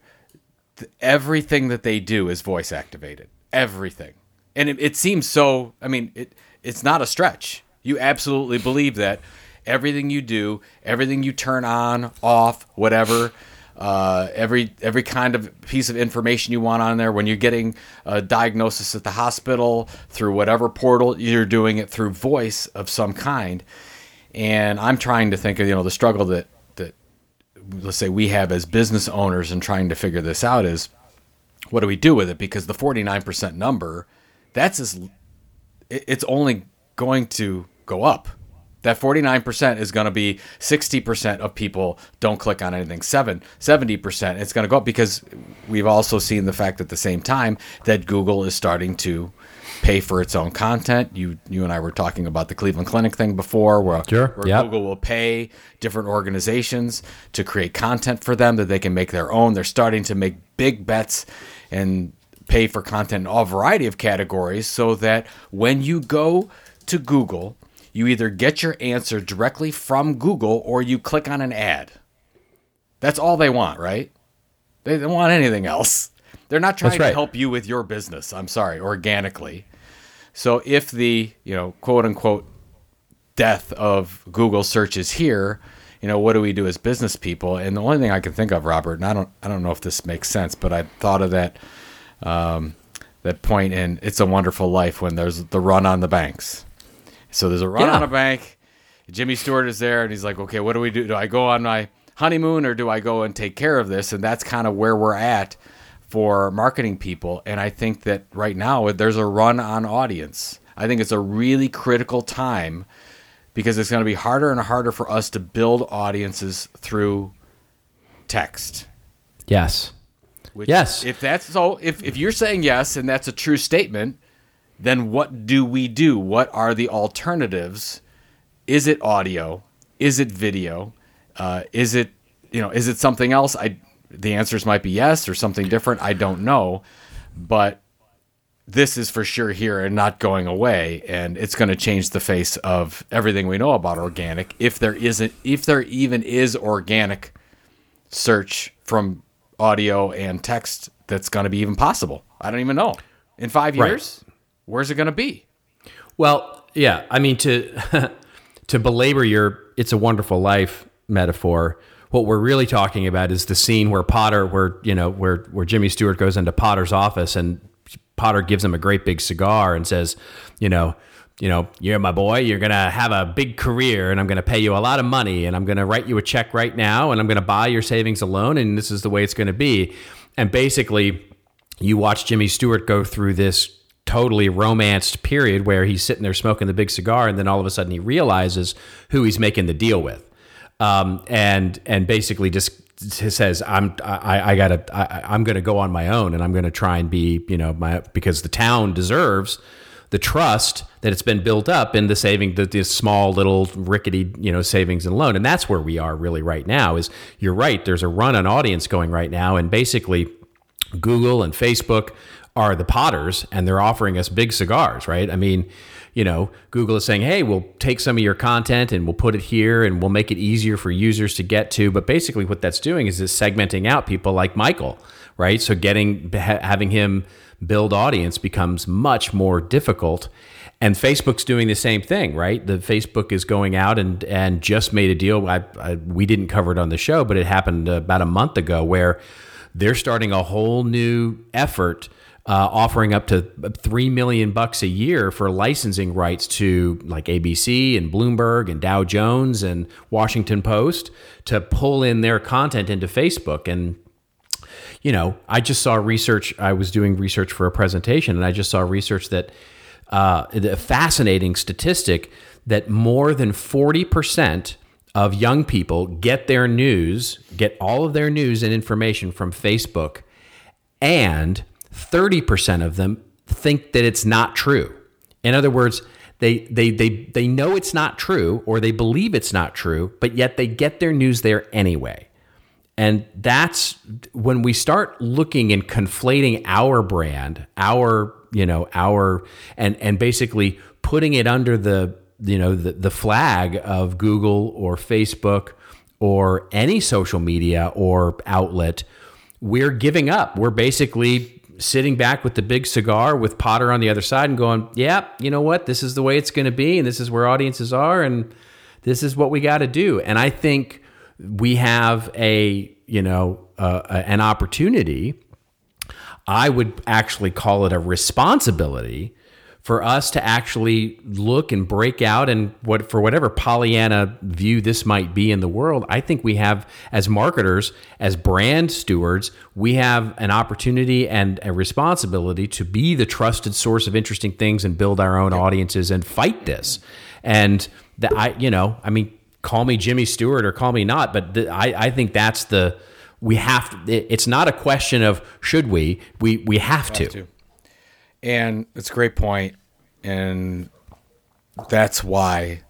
Everything that they do is voice activated. Everything. And it, it seems so, I mean, it, it's not a stretch. You absolutely believe that everything you do, everything you turn on, off, whatever uh, every every kind of piece of information you want on there. When you're getting a diagnosis at the hospital through whatever portal, you're doing it through voice of some kind. And I'm trying to think of you know the struggle that that let's say we have as business owners and trying to figure this out is what do we do with it because the 49% number that's as it's only going to go up that 49% is going to be 60% of people don't click on anything 7 70% it's going to go up because we've also seen the fact at the same time that google is starting to pay for its own content you you and i were talking about the cleveland clinic thing before where, sure. where yep. google will pay different organizations to create content for them that they can make their own they're starting to make big bets and pay for content in all variety of categories so that when you go to google you either get your answer directly from Google or you click on an ad. That's all they want, right? They don't want anything else. They're not trying right. to help you with your business. I'm sorry, organically. So if the, you know, quote unquote death of Google search is here, you know, what do we do as business people? And the only thing I can think of, Robert, and I don't, I don't know if this makes sense, but I thought of that, um, that point in "It's a Wonderful Life" when there's the run on the banks, so there's a run yeah. on a bank. Jimmy Stewart is there, and he's like, "Okay, what do we do? Do I go on my honeymoon, or do I go and take care of this?" And that's kind of where we're at for marketing people. And I think that right now there's a run on audience. I think it's a really critical time because it's going to be harder and harder for us to build audiences through text. Yes. Which, yes. If that's so, if, if you're saying yes and that's a true statement, then what do we do? What are the alternatives? Is it audio? Is it video? Uh, is it you know is it something else? I the answers might be yes or something different. I don't know, but this is for sure here and not going away, and it's going to change the face of everything we know about organic. If there isn't, if there even is organic search from audio and text, that's going to be even possible. I don't even know in five years. Right where's it going to be? Well, yeah. I mean, to to belabor your "It's a Wonderful Life" metaphor, what we're really talking about is the scene where Potter, where you know, where where Jimmy Stewart goes into Potter's office and Potter gives him a great big cigar and says, you know. You know, you're my boy. You're gonna have a big career, and I'm gonna pay you a lot of money, and I'm gonna write you a check right now, and I'm gonna buy your savings alone, and this is the way it's gonna be. And basically, you watch Jimmy Stewart go through this totally romanced period where he's sitting there smoking the big cigar, and then all of a sudden he realizes who he's making the deal with, um, and and basically just says I'm I, I gotta I, am gonna go on my own, and I'm gonna try and be you know my because the town deserves the trust that it's been built up in the saving the this small little rickety you know savings and loan. And that's where we are really right now is you're right. There's a run on audience going right now. And basically Google and Facebook are the potters and they're offering us big cigars, right? I mean, you know, Google is saying, hey, we'll take some of your content and we'll put it here and we'll make it easier for users to get to. But basically, what that's doing is it's segmenting out people like Michael, right? So getting having him build audience becomes much more difficult. And Facebook's doing the same thing, right? The Facebook is going out and and just made a deal. I, I, we didn't cover it on the show, but it happened about a month ago where they're starting a whole new effort uh, offering up to three million bucks a year for licensing rights to like ABC and Bloomberg and Dow Jones and Washington Post to pull in their content into Facebook. And you know, I just saw research. I was doing research for a presentation, and I just saw research that uh, a fascinating statistic that more than forty percent of young people get their news, get all of their news and information from Facebook, and 30% of them think that it's not true. In other words, they, they, they, they know it's not true or they believe it's not true, but yet they get their news there anyway. And that's when we start looking and conflating our brand, our, you know, our, and, and basically putting it under the, you know, the, the flag of Google or Facebook or any social media or outlet, we're giving up. We're basically sitting back with the big cigar with Potter on the other side and going, yeah, you know what? This is the way it's going to be. And this is where audiences are. And this is what we got to do. And I think we have a, you know, uh, an opportunity. I would actually call it a responsibility for us to actually look and break out and what for whatever Pollyanna view this might be in the world, I think we have as marketers, as brand stewards, we have an opportunity and a responsibility to be the trusted source of interesting things and build our own audiences and fight this. And that I, you know, I mean, call me Jimmy Stewart or call me not, but th- I, I think that's the we have to, it's not a question of should we we we have, have to. to. And it's a great point, and that's why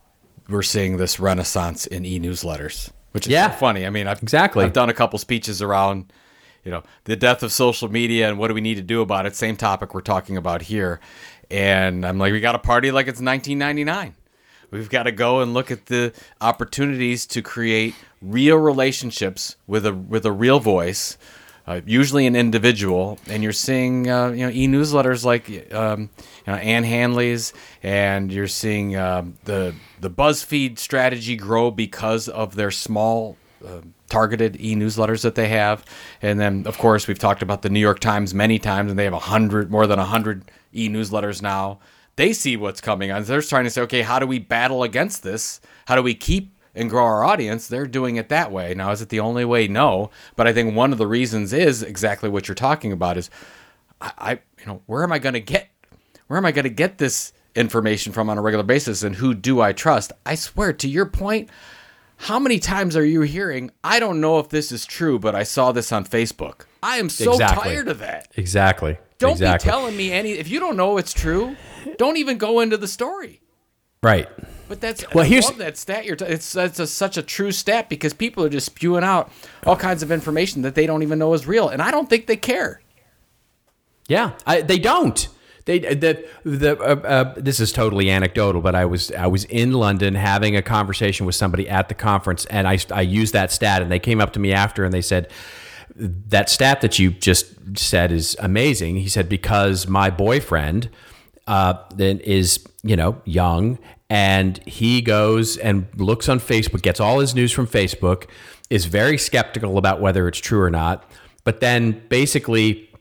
we're seeing this renaissance in e-newsletters, which is yeah. So funny. I mean, I've exactly I've done a couple speeches around, you know, the death of social media and what do we need to do about it. Same topic we're talking about here, and I'm like, we got to party like it's 1999. We've got to go and look at the opportunities to create real relationships with a with a real voice uh, usually an individual, and you're seeing uh, you know e-newsletters like um, you know, Ann Handley's, and you're seeing um, the the BuzzFeed strategy grow because of their small. Uh, targeted e-newsletters that they have. And then of course we've talked about the new york times many times and they have a hundred more than a hundred e-newsletters now. They see what's coming on. They're trying to say okay how do we battle against this? How do we keep and grow our audience, they're doing it that way. Now, is it the only way? No. But I think one of the reasons is exactly what you're talking about is I, I you know, where am I going to get, where am I going to get this information from on a regular basis and who do I trust? I swear to your point, how many times are you hearing, I don't know if this is true, but I saw this on Facebook? I am so exactly. tired of that. Exactly. Don't exactly. be telling me any, if you don't know it's true, don't even go into the story. Right. But that's well. I here's that stat. You're t- it's that's a, such a true stat because people are just spewing out all kinds of information that they don't even know is real, and I don't think they care. Yeah, I, they don't. They the the uh, uh, this is totally anecdotal, but I was I was in London having a conversation with somebody at the conference, and I I used that stat, and they came up to me after and they said that stat that you just said is amazing. He said because my boyfriend uh, then is you know young and he goes and looks on Facebook, gets all his news from Facebook, is very skeptical about whether it's true or not, but then basically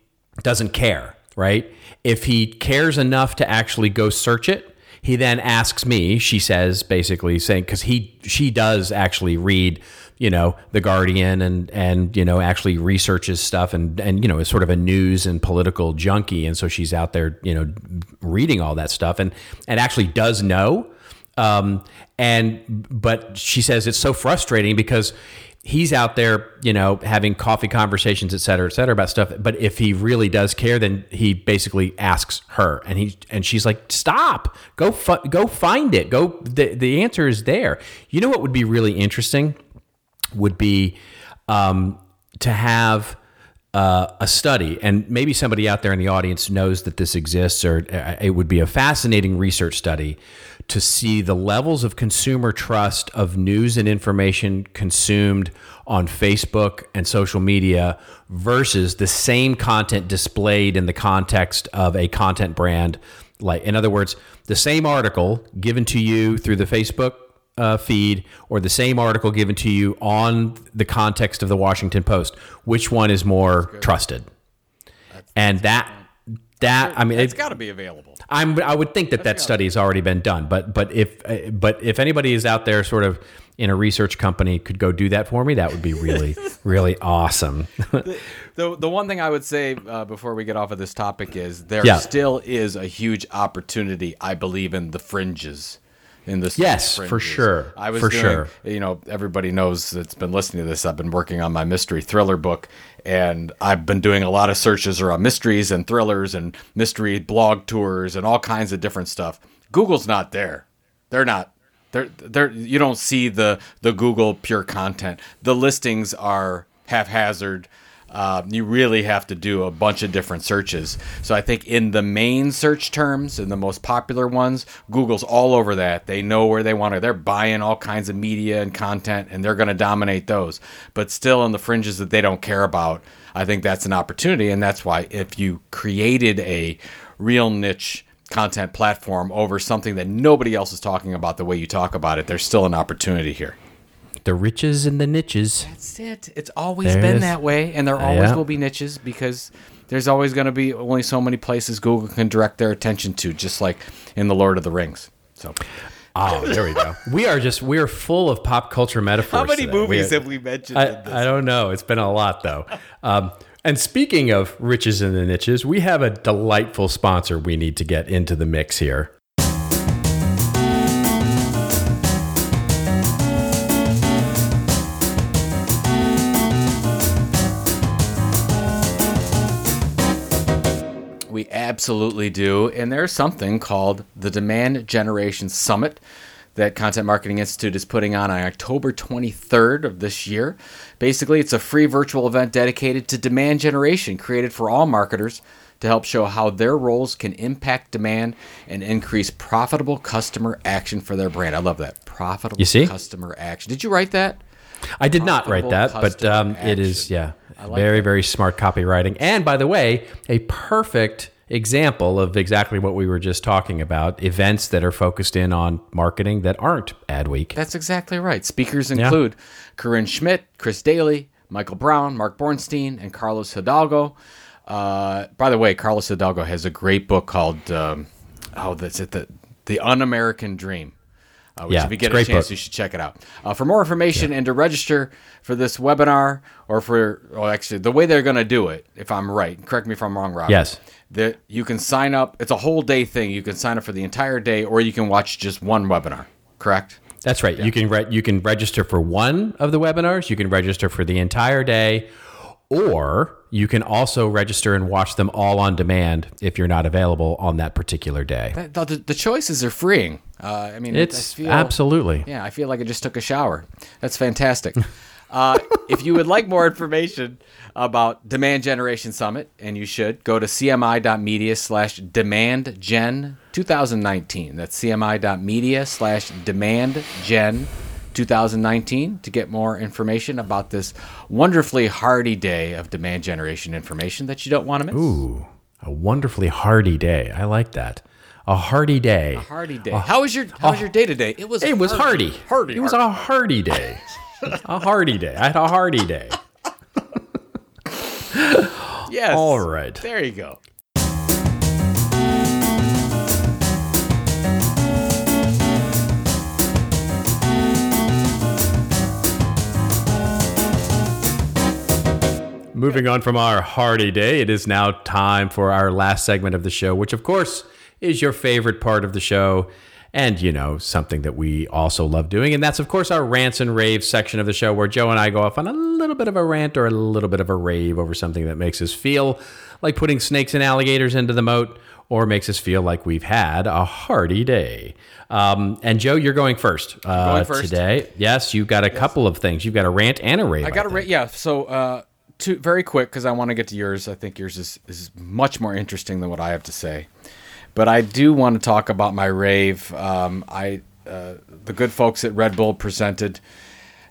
doesn't care, right? If he cares enough to actually go search it, he then asks me, she says basically saying cuz he she does actually read you know the Guardian and and you know actually researches stuff and and you know is sort of a news and political junkie and so she's out there you know reading all that stuff and and actually does know um, and but she says it's so frustrating because he's out there, you know, having coffee conversations, et cetera, et cetera, about stuff. But if he really does care, then he basically asks her, and he and she's like, "Stop! Go fu- go find it. Go. The the answer is there. You know what would be really interesting would be um, to have." Uh, a study, and maybe somebody out there in the audience knows that this exists, or uh, it would be a fascinating research study to see the levels of consumer trust of news and information consumed on Facebook and social media versus the same content displayed in the context of a content brand. Like, in other words, the same article given to you through the Facebook uh, feed or the same article given to you on the context of the Washington Post, which one is more trusted? and that that I mean, it's got to be available. I'm I would think that that study has already been done, but but if uh, but if anybody is out there, sort of in a research company, could go do that for me, that would be really really awesome. The the one thing I would say uh, before we get off of this topic is there Yeah. still is a huge opportunity, I believe, in the fringes. In the Yes, for sure. I was For doing, sure. You know, everybody knows that's been listening to this. I've been working on my mystery thriller book, and I've been doing a lot of searches around mysteries and thrillers and mystery blog tours and all kinds of different stuff. Google's not there. They're not. They're they're you don't see the the Google pure content. The listings are haphazard. Uh, you really have to do a bunch of different searches. So I think in the main search terms and the most popular ones, Google's all over that. They know where they want to. They're buying all kinds of media and content, and they're going to dominate those. But still, in the fringes that they don't care about, I think that's an opportunity, and that's why if you created a real niche content platform over something that nobody else is talking about the way you talk about it, there's still an opportunity here. The riches and the niches. That's it. It's always There been is. that way, and there always Yeah. will be niches because there's always going to be only so many places Google can direct their attention to, just like in the Lord of the Rings. So, Oh, there we go. We are just we are full of pop culture metaphors. How many today. We are- have we mentioned? I, I don't know. It's been a lot though. Um, and speaking of riches and the niches, we have a delightful sponsor we need to get into the mix here. We absolutely do. And there's something called the Demand Generation Summit that Content Marketing Institute is putting on on October 23rd of this year. Basically, it's a free virtual event dedicated to demand generation, created for all marketers to help show how their roles can impact demand and increase profitable customer action for their brand. I love that. Profitable You see? customer action. Did you write that? I did not write that, but um, it is yeah, like very that. very smart copywriting. And by the way, a perfect example of exactly what we were just talking about: events that are focused in on marketing that aren't ad week. That's exactly right. Speakers include Corinne Schmidt, Chris Daly, Michael Brown, Mark Bornstein, and Carlos Hidalgo. Uh, by the way, Carlos Hidalgo has a great book called um, "Oh, that's it, the the Un-American Dream." Uh, which Yeah, if you get a chance, book. you should check it out. Uh, for more information and to register for this webinar, or for, well, actually, the way they're going to do it, if I'm right, correct me if I'm wrong, Rob. Yes. That you can sign up. It's a whole day thing. You can sign up for the entire day, or you can watch just one webinar. Correct? That's right. You can re- you can register for one of the webinars. You can register for the entire day, or you can also register and watch them all on demand if you're not available on that particular day. That- The, the choices are freeing. Uh, I mean, It's I feel, absolutely. Yeah, I feel like I just took a shower. That's fantastic. uh, if you would like more information about Demand Generation Summit, and you should, go to cmi.media slash demand gen 2019. That's cmi.media slash demand gen 2019 to get more information about this wonderfully hardy day of demand generation information that you don't want to miss. Ooh, a wonderfully hardy day. I like that. A hardy day. A hardy day. how was your How was your day today? It was. It was hardy. Hardy. It was a hardy day. a hardy day. I had a hardy day. yes. All right. There you go. Moving on from our hardy day, it is now time for our last segment of the show, which of course is your favorite part of the show. And, you know, something that we also love doing. And that's, of course, our rants and raves section of the show where Joe and I go off on a little bit of a rant or a little bit of a rave over something that makes us feel like putting snakes and alligators into the moat or makes us feel like we've had a hearty day. Um, and Joe, you're going first, uh, going first. today. Yes, you've got a couple of things. You've got a rant and a rave. I got to think. rate. Yeah. So, uh, two very quick because I want to get to yours. I think yours is is much more interesting than what I have to say. But I do want to talk about my rave. Um, I uh, the good folks at Red Bull presented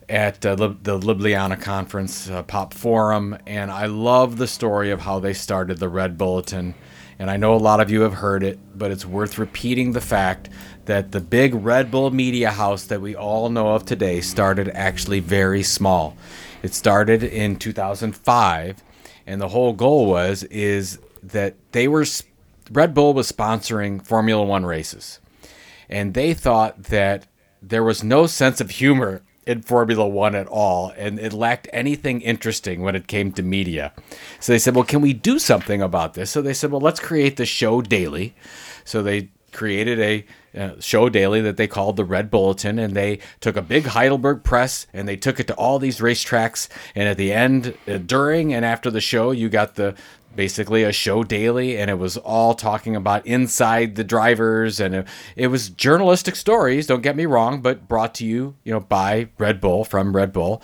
at uh, Lib- the Ljubljana conference, uh, Pop Forum, and I love the story of how they started the Red Bulletin. And I know a lot of you have heard it, but it's worth repeating the fact that the big Red Bull media house that we all know of today started actually very small. It started in 2005, and the whole goal was is that they were Red Bull was sponsoring Formula 1 races. And they thought that there was no sense of humor in Formula One at all, and it lacked anything interesting when it came to media. So they said, Well, can we do something about this? So they said, Well, let's create the show daily. So they created a uh, show daily that they called the Red Bulletin, and they took a big Heidelberg press and they took it to all these racetracks. And at the end, uh, during and after the show, you got the basically a show daily and it was all talking about inside the drivers and it, it, was journalistic stories don't get me wrong but brought to you you know by red bull from red bull.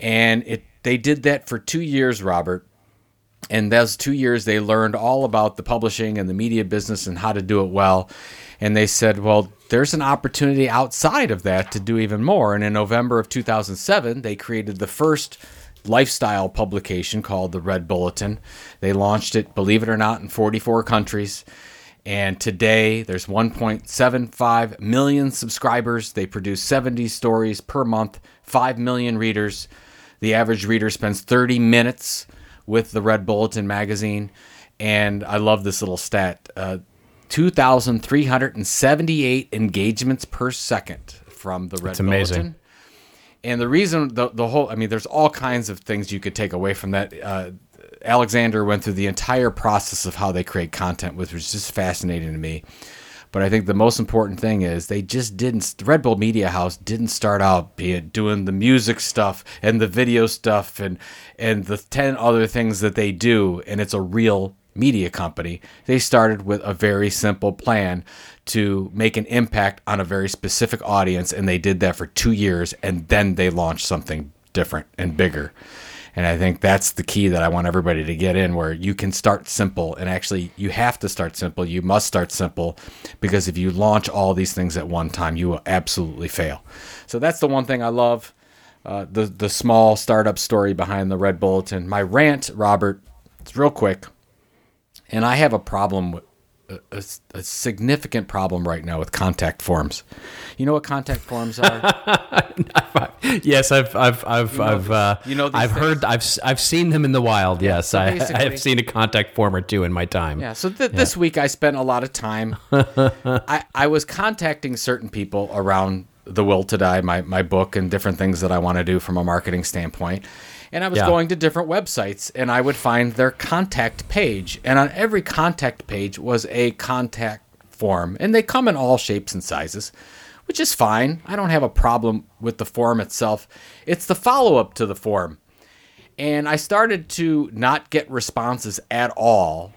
And it they did that for two years robert. And those two years they learned all about the publishing and the media business and how to do it well. And they said well there's an opportunity outside of that to do even more. And in november of 2007 they created the first lifestyle publication called the Red Bulletin. They launched it, believe it or not, in 44 countries. And today there's 1.75 million subscribers. They produce 70 stories per month, 5 million readers. The average reader spends 30 minutes with the Red Bulletin magazine. And I love this little stat uh, 2,378 engagements per second from the Red That's amazing. And the reason the the whole I mean, there's all kinds of things you could take away from that. Uh, Alexander went through the entire process of how they create content, which was just fascinating to me. But I think the most important thing is they just didn't. Red Bull Media House didn't start out being doing the music stuff and the video stuff and and the ten other things that they do, and it's a real media company. They started with a very simple plan to make an impact on a very specific audience, and they did that for two years, and then they launched something different and bigger. And I think that's the key that I want everybody to get in where you can start simple and actually you have to start simple. You must start simple because if you launch all these things at one time, you will absolutely fail. So that's the one thing I love. Uh, the the small startup story behind the Red Bulletin. My rant, Robert, it's real quick, and I have a problem with a, a, significant problem right now with contact forms. You know what contact forms are? yes, I've I've I've you know, I've uh, you know I've things? heard I've I've seen them in the wild. Yeah, yes, so I, I have seen a contact form or two in my time. Yeah. So th- yeah. this week I spent a lot of time. I I was contacting certain people around the will to die, my my book, and different things that I want to do from a marketing standpoint and I was yeah. going to different websites and I would find their contact page. And on every contact page was a contact form. And they come in all shapes and sizes, which is fine. I don't have a problem with the form itself. It's the follow up to the form. And I started to not get responses at all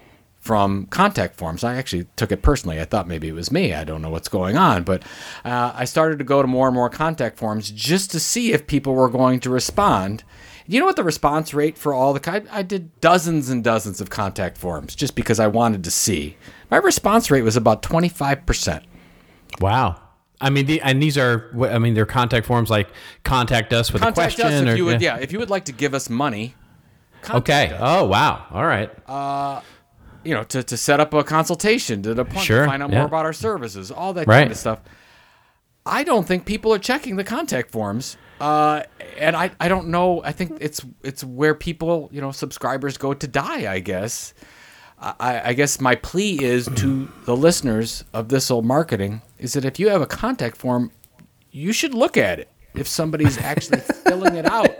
from contact forms. I actually took it personally. I thought maybe it was me. I don't know what's going on. But uh, I started to go to more and more contact forms just to see if people were going to respond. You know what the response rate for all the I, I did dozens and dozens of contact forms just because I wanted to see. My response rate was about 25%. Wow. I mean, the, and these are, I mean, they're contact forms like contact us with contact a question. Us if or, you would, yeah. yeah, if you would like to give us money. Okay. Us. Oh, wow. All right. Uh, you know, to, to set up a consultation, to, to sure. find out yeah. more about our services, all that right. kind of stuff. I don't think people are checking the contact forms uh, and I, I don't know. I think it's it's where people, you know, subscribers go to die. I guess. I, I guess my plea is to the listeners of this old marketing is that if you have a contact form, you should look at it. If somebody's actually filling it out,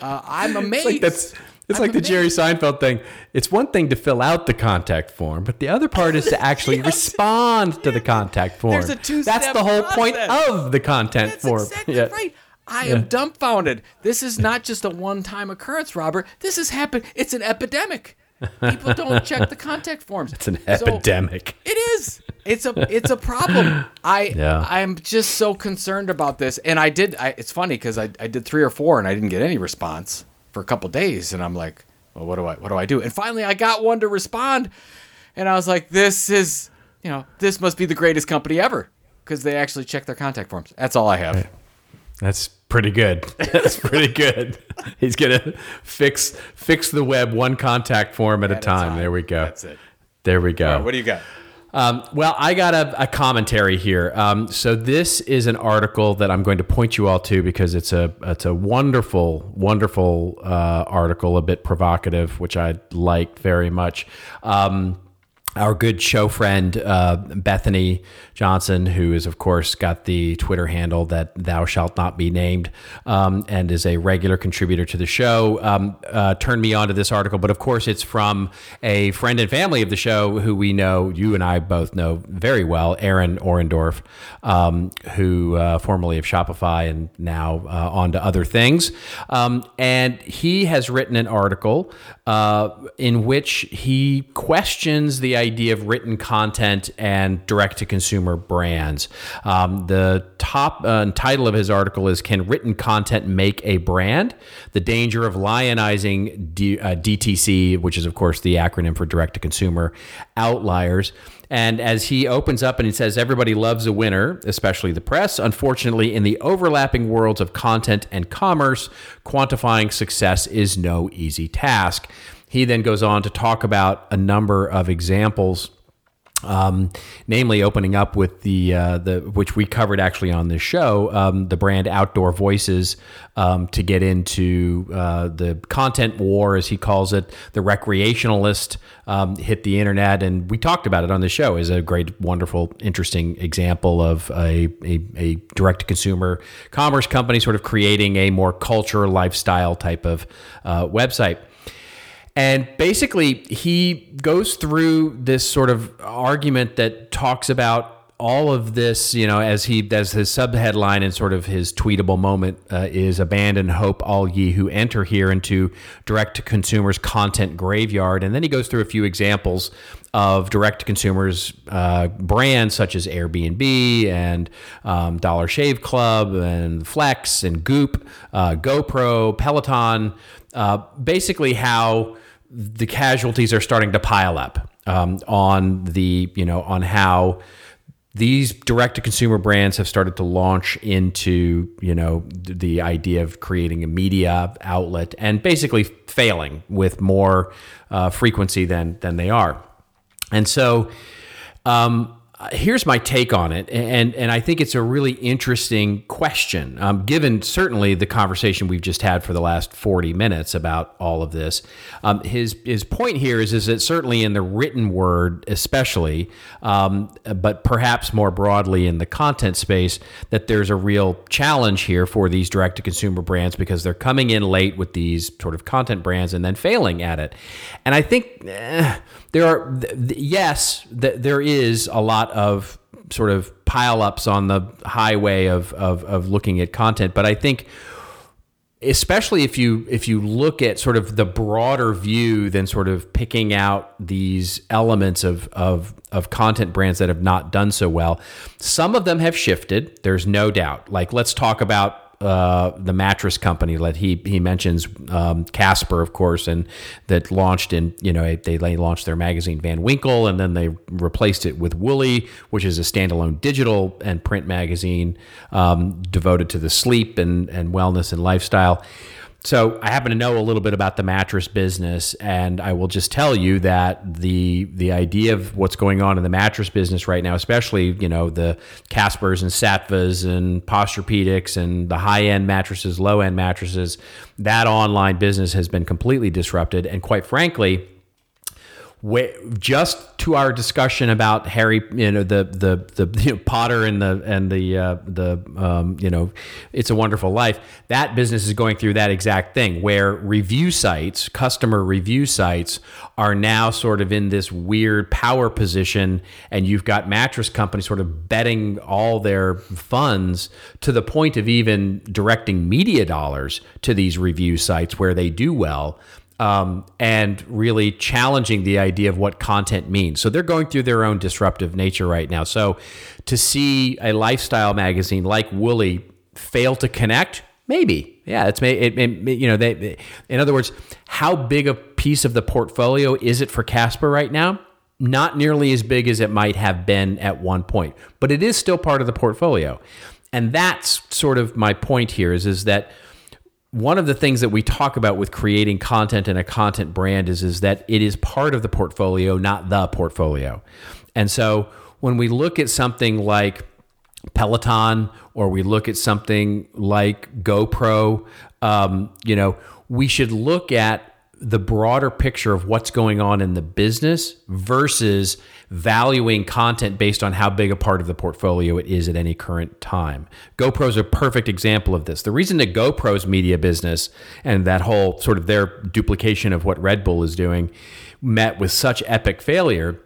uh, I'm amazed. It's like, that's, it's like the Jerry Seinfeld thing. It's one thing to fill out the contact form, but the other part is to actually yes. respond to the contact form. There's a two That's the whole process. point of the content That's form. Exactly yeah. right. I yeah. am dumbfounded. This is not just a one-time occurrence, Robert. This has happened. It's an epidemic. People don't check the contact forms. It's an so epidemic. It is. It's a it's a problem. I yeah. I'm just so concerned about this. And I did. I, it's funny because I, I did three or four and I didn't get any response for a couple days. And I'm like, well, what do I what do I do? And finally, I got one to respond. And I was like, this is you know this must be the greatest company ever because they actually check their contact forms. That's all I have. That's pretty good. That's pretty good. He's gonna fix fix the web one contact form at, a, time. time. There we go. That's it. There we go. What do you got? Um, well, I got a, a commentary here. Um, so this is an article that I'm going to point you all to because it's a it's a wonderful, wonderful uh, article, a bit provocative, which I liked very much. Um, our good show friend uh, Bethany Johnson, who is of course got the Twitter handle that "Thou shalt not be named," um, and is a regular contributor to the show, um, uh, turned me on to this article. But of course, it's from a friend and family of the show who we know, you and I both know very well, Aaron Orendorff, um, who uh, formerly of Shopify and now uh, on to other things. Um, and he has written an article uh, in which he questions the idea of written content and direct to consumer brands. Um, the top uh, title of his article is Can Written Content Make a Brand? The Danger of Lionizing D- uh, DTC, which is, of course, the acronym for direct to consumer outliers. And as he opens up and he says, everybody loves a winner, especially the press. Unfortunately, in the overlapping worlds of content and commerce, quantifying success is no easy task. He then goes on to talk about a number of examples. Um, namely, opening up with the uh, the which we covered actually on this show, um, the brand Outdoor Voices, um, to get into uh, the content war, as he calls it. The recreationalist um, hit the internet, and we talked about it on the show. is a great, wonderful, interesting example of a a, a direct to consumer commerce company sort of creating a more culture lifestyle type of uh, website. And basically, he goes through this sort of argument that talks about all of this, you know, as he as his subheadline and sort of his tweetable moment uh, is "Abandon hope, all ye who enter here into direct to consumers content graveyard." And then he goes through a few examples of direct to consumers uh, brands such as Airbnb and um, Dollar Shave Club and Flex and Goop, uh, GoPro, Peloton. Uh, basically, how the casualties are starting to pile up um, on the you know on how these direct to consumer brands have started to launch into you know the idea of creating a media outlet and basically failing with more uh, frequency than than they are. And so um, here's my take on it, and and I think it's a really interesting question, um, given certainly the conversation we've just had for the last 40 minutes about all of this. Um, his his point here is is that certainly in the written word, especially, um, but perhaps more broadly in the content space, that there's a real challenge here for these direct to consumer brands because they're coming in late with these sort of content brands and then failing at it, and I think. Eh, there are yes, there is a lot of sort of pileups on the highway of, of of looking at content, but I think especially if you if you look at sort of the broader view than sort of picking out these elements of of of content brands that have not done so well some of them have shifted there's no doubt. Like let's talk about uh, the mattress company that he he mentions um, Casper, of course, and that launched in you know they, launched their magazine Van Winkle, and then they replaced it with Woolly, which is a standalone digital and print magazine um, devoted to the sleep and and wellness and lifestyle. So I happen to know a little bit about the mattress business, and I will just tell you that the the idea of what's going on in the mattress business right now, especially you know the Caspers and Saatvas and Posturepedics and the high end mattresses, low end mattresses, that online business has been completely disrupted, and quite frankly just to our discussion about Harry, you know, the the the you know, Potter and the and the uh, the um, you know, it's a Wonderful Life. That business is going through that exact thing where review sites, customer review sites, are now sort of in this weird power position, and you've got mattress companies sort of betting all their funds to the point of even directing media dollars to these review sites where they do well um, and really challenging the idea of what content means. So they're going through their own disruptive nature right now. So to see a lifestyle magazine like Woolly fail to connect, maybe, yeah, it's it, it, you know they. In other words, how big a piece of the portfolio is it for Casper right now? Not nearly as big as it might have been at one point, but it is still part of the portfolio. And that's sort of my point here is, is that one of the things that we talk about with creating content and a content brand is, is that it is part of the portfolio, not the portfolio. And so when we look at something like Peloton or we look at something like GoPro, um, you know, we should look at the broader picture of what's going on in the business versus valuing content based on how big a part of the portfolio it is at any current time. GoPro is a perfect example of this. The reason that GoPro's media business and that whole sort of their duplication of what Red Bull is doing met with such epic failure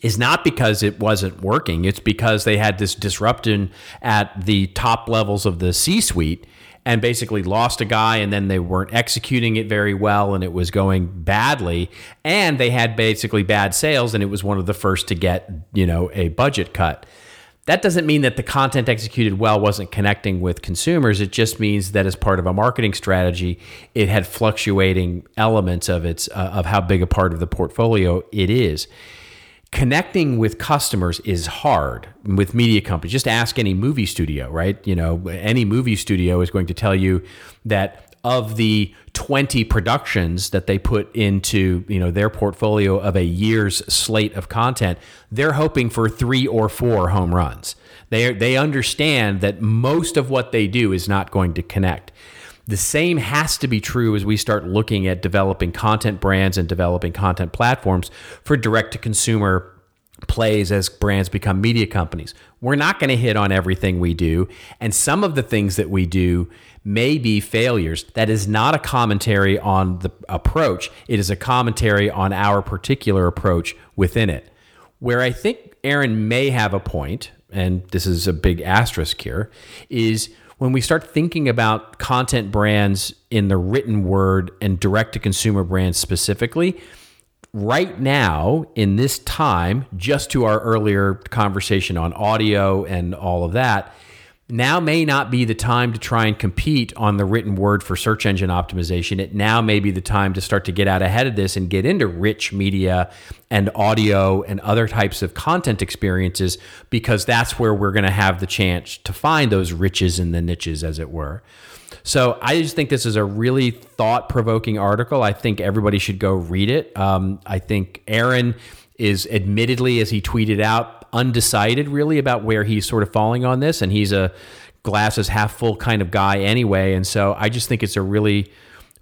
is not because it wasn't working. It's because they had this disruption at the top levels of the C suite and basically lost a guy and then they weren't executing it very well and it was going badly. And they had basically bad sales and it was one of the first to get you know a budget cut. That doesn't mean that the content executed well wasn't connecting with consumers. It just means that as part of a marketing strategy it had fluctuating elements of its uh, of how big a part of the portfolio it is connecting with customers is hard with media companies. Just ask any movie studio, right? You know, any movie studio is going to tell you that of the 20 productions that they put into, you know, their portfolio of a year's slate of content, they're hoping for 3 or 4 home runs. They they understand that most of what they do is not going to connect. The same has to be true as we start looking at developing content brands and developing content platforms for direct to consumer plays as brands become media companies. We're not going to hit on everything we do. And some of the things that we do may be failures. That is not a commentary on the approach, it is a commentary on our particular approach within it. Where I think Aaron may have a point, and this is a big asterisk here, is when we start thinking about content brands in the written word and direct to consumer brands specifically, right now in this time, just to our earlier conversation on audio and all of that, now may not be the time to try and compete on the written word for search engine optimization. It now may be the time to start to get out ahead of this and get into rich media and audio and other types of content experiences because that's where we're going to have the chance to find those riches in the niches, as it were. So I just think this is a really thought provoking article. I think everybody should go read it. Um, I think Aaron is admittedly, as he tweeted out, undecided really about where he's sort of falling on this, and he's a glasses half full kind of guy anyway. And so I just think it's a really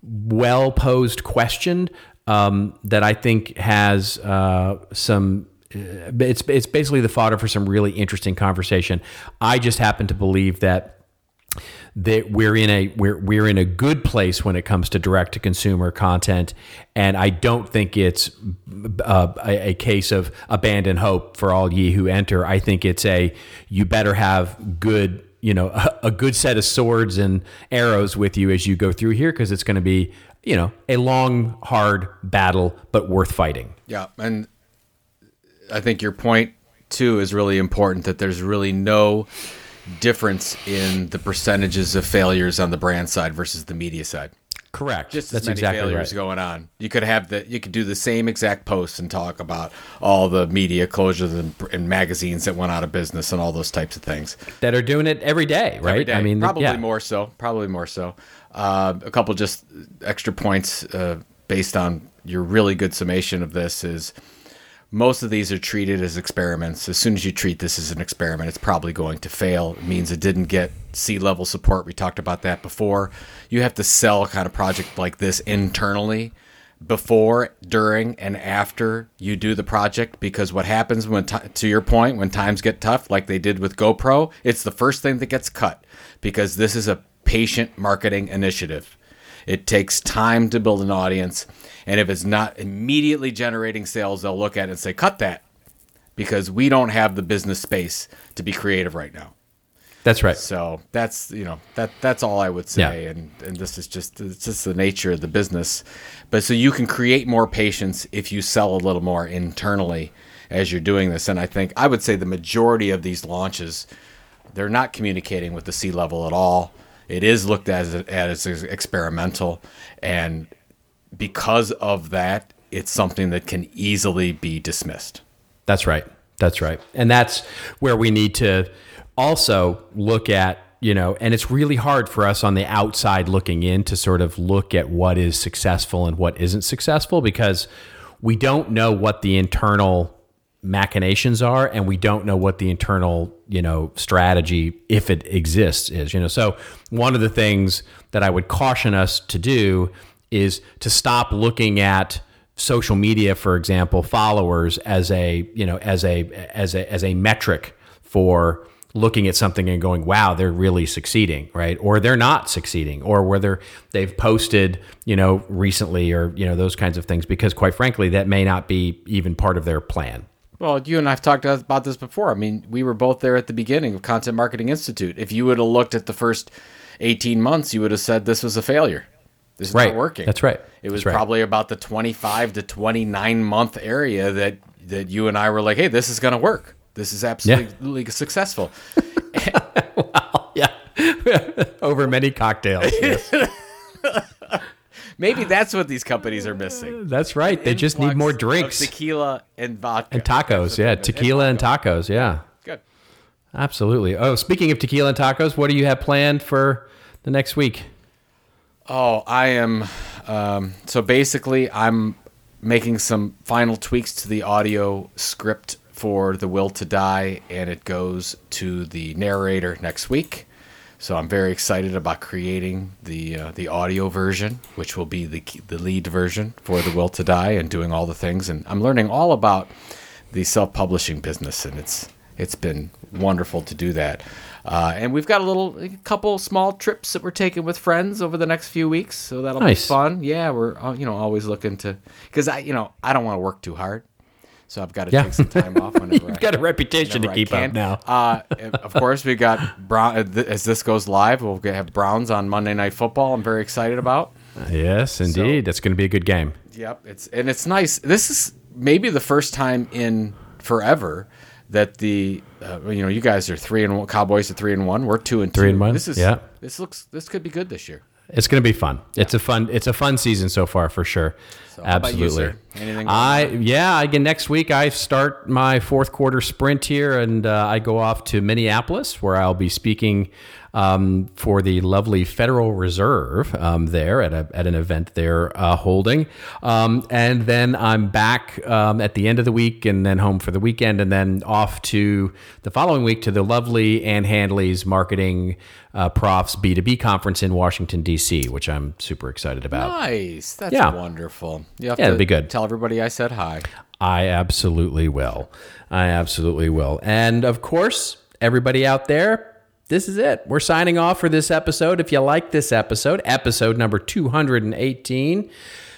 well posed question um, that I think has uh, some. Uh, it's it's basically the fodder for some really interesting conversation. I just happen to believe that that we're in a we're we're in a good place when it comes to direct to consumer content, and I don't think it's uh, a, a, case of abandon hope for all ye who enter. I think it's a you better have good you know a, a good set of swords and arrows with you as you go through here because it's going to be you know a long hard battle but worth fighting. Yeah, and I think your point too is really important that there's really no difference in the percentages of failures on the brand side versus the media side. Correct. Just That's as many exactly failures right. going on. You could have the you could do the same exact post and talk about all the media closures and, and magazines that went out of business and all those types of things. That are doing it every day, right? Every day. I mean, probably yeah. more so. Probably more so. Uh, a couple just extra points uh, based on your really good summation of this is most of these are treated as experiments. As soon as you treat this as an experiment, it's probably going to fail. It means it didn't get C level support. We talked about that before. You have to sell a kind of project like this internally before, during, and after you do the project because what happens when, t- to your point, when times get tough, like they did with GoPro, it's the first thing that gets cut because this is a patient marketing initiative. It takes time to build an audience. And if it's not immediately generating sales, they'll look at it and say, cut that because we don't have the business space to be creative right now. That's right. So that's you know that that's all I would say, Yeah. and and this is just it's just the nature of the business. But so you can create more patience if you sell a little more internally as you're doing this. And I think I would say the majority of these launches, they're not communicating with the C level at all. It is looked at as, as experimental, and because of that, it's something that can easily be dismissed. That's right. That's right. And that's where we need to also look at, you know, and it's really hard for us on the outside looking in to sort of look at what is successful and what isn't successful because we don't know what the internal machinations are and we don't know what the internal you know strategy if it exists is you know. So one of the things that i would caution us to do is to stop looking at social media for example followers as a you know as a as a as a metric for looking at something and going wow they're really succeeding right? Or they're not succeeding or whether they've posted you know recently or you know those kinds of things because quite frankly that may not be even part of their plan Well, you and I've talked about this before. I mean, we were both there at the beginning of Content Marketing Institute. If you would have looked at the first 18 months, you would have said this was a failure. This is Right. not working. That's right. It was right. probably about the 25 to 29 month area that that you and I were like, "Hey, this is going to work. This is absolutely successful." Wow. Yeah over many cocktails yes. Maybe that's what these companies are missing. that's right they just need more drinks tequila and vodka. and tacos yeah tequila and tacos yeah Good. absolutely oh speaking of tequila and tacos what do you have planned for the next week Oh, I am. Um, so basically, I'm making some final tweaks to the audio script for The Will to Die, and it goes to the narrator next week. So I'm very excited about creating the uh, the audio version, which will be the the lead version for The Will to Die, and doing all the things. And I'm learning all about the self publishing business, and it's it's been wonderful to do that. Uh, and we've got a little, a couple small trips that we're taking with friends over the next few weeks, so that'll Nice. be fun. Yeah, we're uh, you know always looking to because I you know I don't want to work too hard, so I've got to Yeah. take some time off whenever you've I, got a reputation to keep up now Uh, of course, we got Brown uh, as this goes live. We'll have Browns on Monday Night Football. I'm very excited about. yes indeed that's going to be a good game Yep, it's and it's nice. This is maybe the first time in forever that the uh, you know you guys are three and one. Cowboys are three and one. We're two and two. Three and one, This is yeah. This looks this could be good this year. It's going to be fun. It's a fun. It's a fun season so far for sure. you, Absolutely. Anything I yeah. Again, next week I start my fourth quarter sprint here, and uh, I go off to Minneapolis where I'll be speaking um, for the lovely Federal Reserve um, there at a, at an event they're uh, holding, um, and then I'm back um, at the end of the week, and then home for the weekend, and then off to the following week to the lovely Ann Handley's marketing uh, profs B2B conference in Washington D.C., which I'm super excited about. Nice. That's Yeah. wonderful. You have Yeah, to be good. Tell everybody I said hi. I absolutely will. I absolutely will. And of course, everybody out there, this is it. We're signing off for this episode. If you like this episode, episode number 218,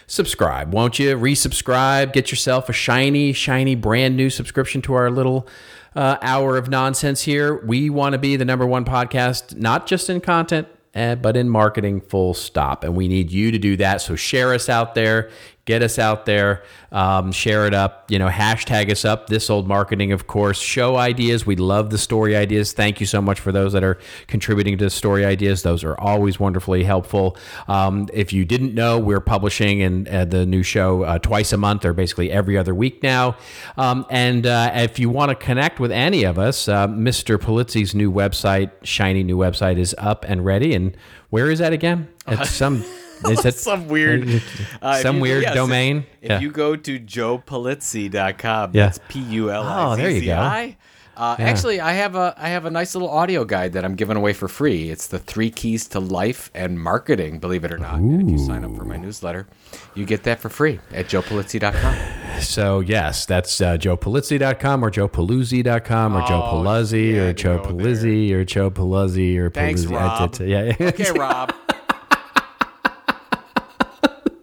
subscribe, won't you? Resubscribe, get yourself a shiny, shiny, brand new subscription to our little uh, hour of nonsense here. We want to be the number one podcast, not just in content, eh, but in marketing, full stop. And we need you to do that. So share us out there, get us out there, um, share it up, you know, hashtag us up. This old marketing, of course. Show ideas. We love the story ideas. Thank you so much for those that are contributing to story ideas. Those are always wonderfully helpful. Um, if you didn't know, we're publishing in uh, the new show uh, twice a month or basically every other week now. Um, and uh, if you want to connect with any of us, uh, Mr. Pulizzi's new website, shiny new website, is up and ready. And where is that again? It's some. Is Some weird, uh, some you- weird yes, domain? If, Yeah. you go to joepulizzi.com, Yeah. that's P U L I Oh, there you Z Z I. Uh, Actually, I have a I have a nice little audio guide that I'm giving away for free. It's the three keys to life and marketing. Believe it or not, and if you sign up for my newsletter, you get that for free at joepulizzi.com. So yes, that's uh, joepulizzi.com or joepaluzzi.com or Joe Paluzzi yeah, or Joe go Paluzzi or Joe Paluzzi or Thanks, Paluzzi. Rob. Yeah, Okay, Rob.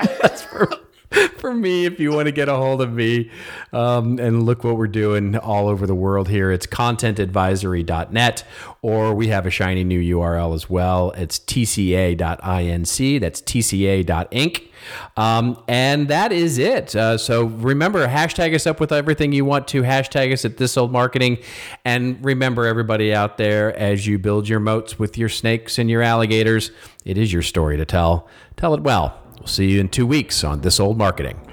for me, if you want to get a hold of me um, and look what we're doing all over the world here, it's contentadvisory.net, or we have a shiny new URL as well. It's tca.inc. That's tca.inc. Um, and that is it. Uh, so remember, hashtag us up with everything you want to. Hashtag us at this old marketing. And remember, everybody out there, as you build your moats with your snakes and your alligators, it is your story to tell. Tell it well. We'll see you in two weeks on This Old Marketing.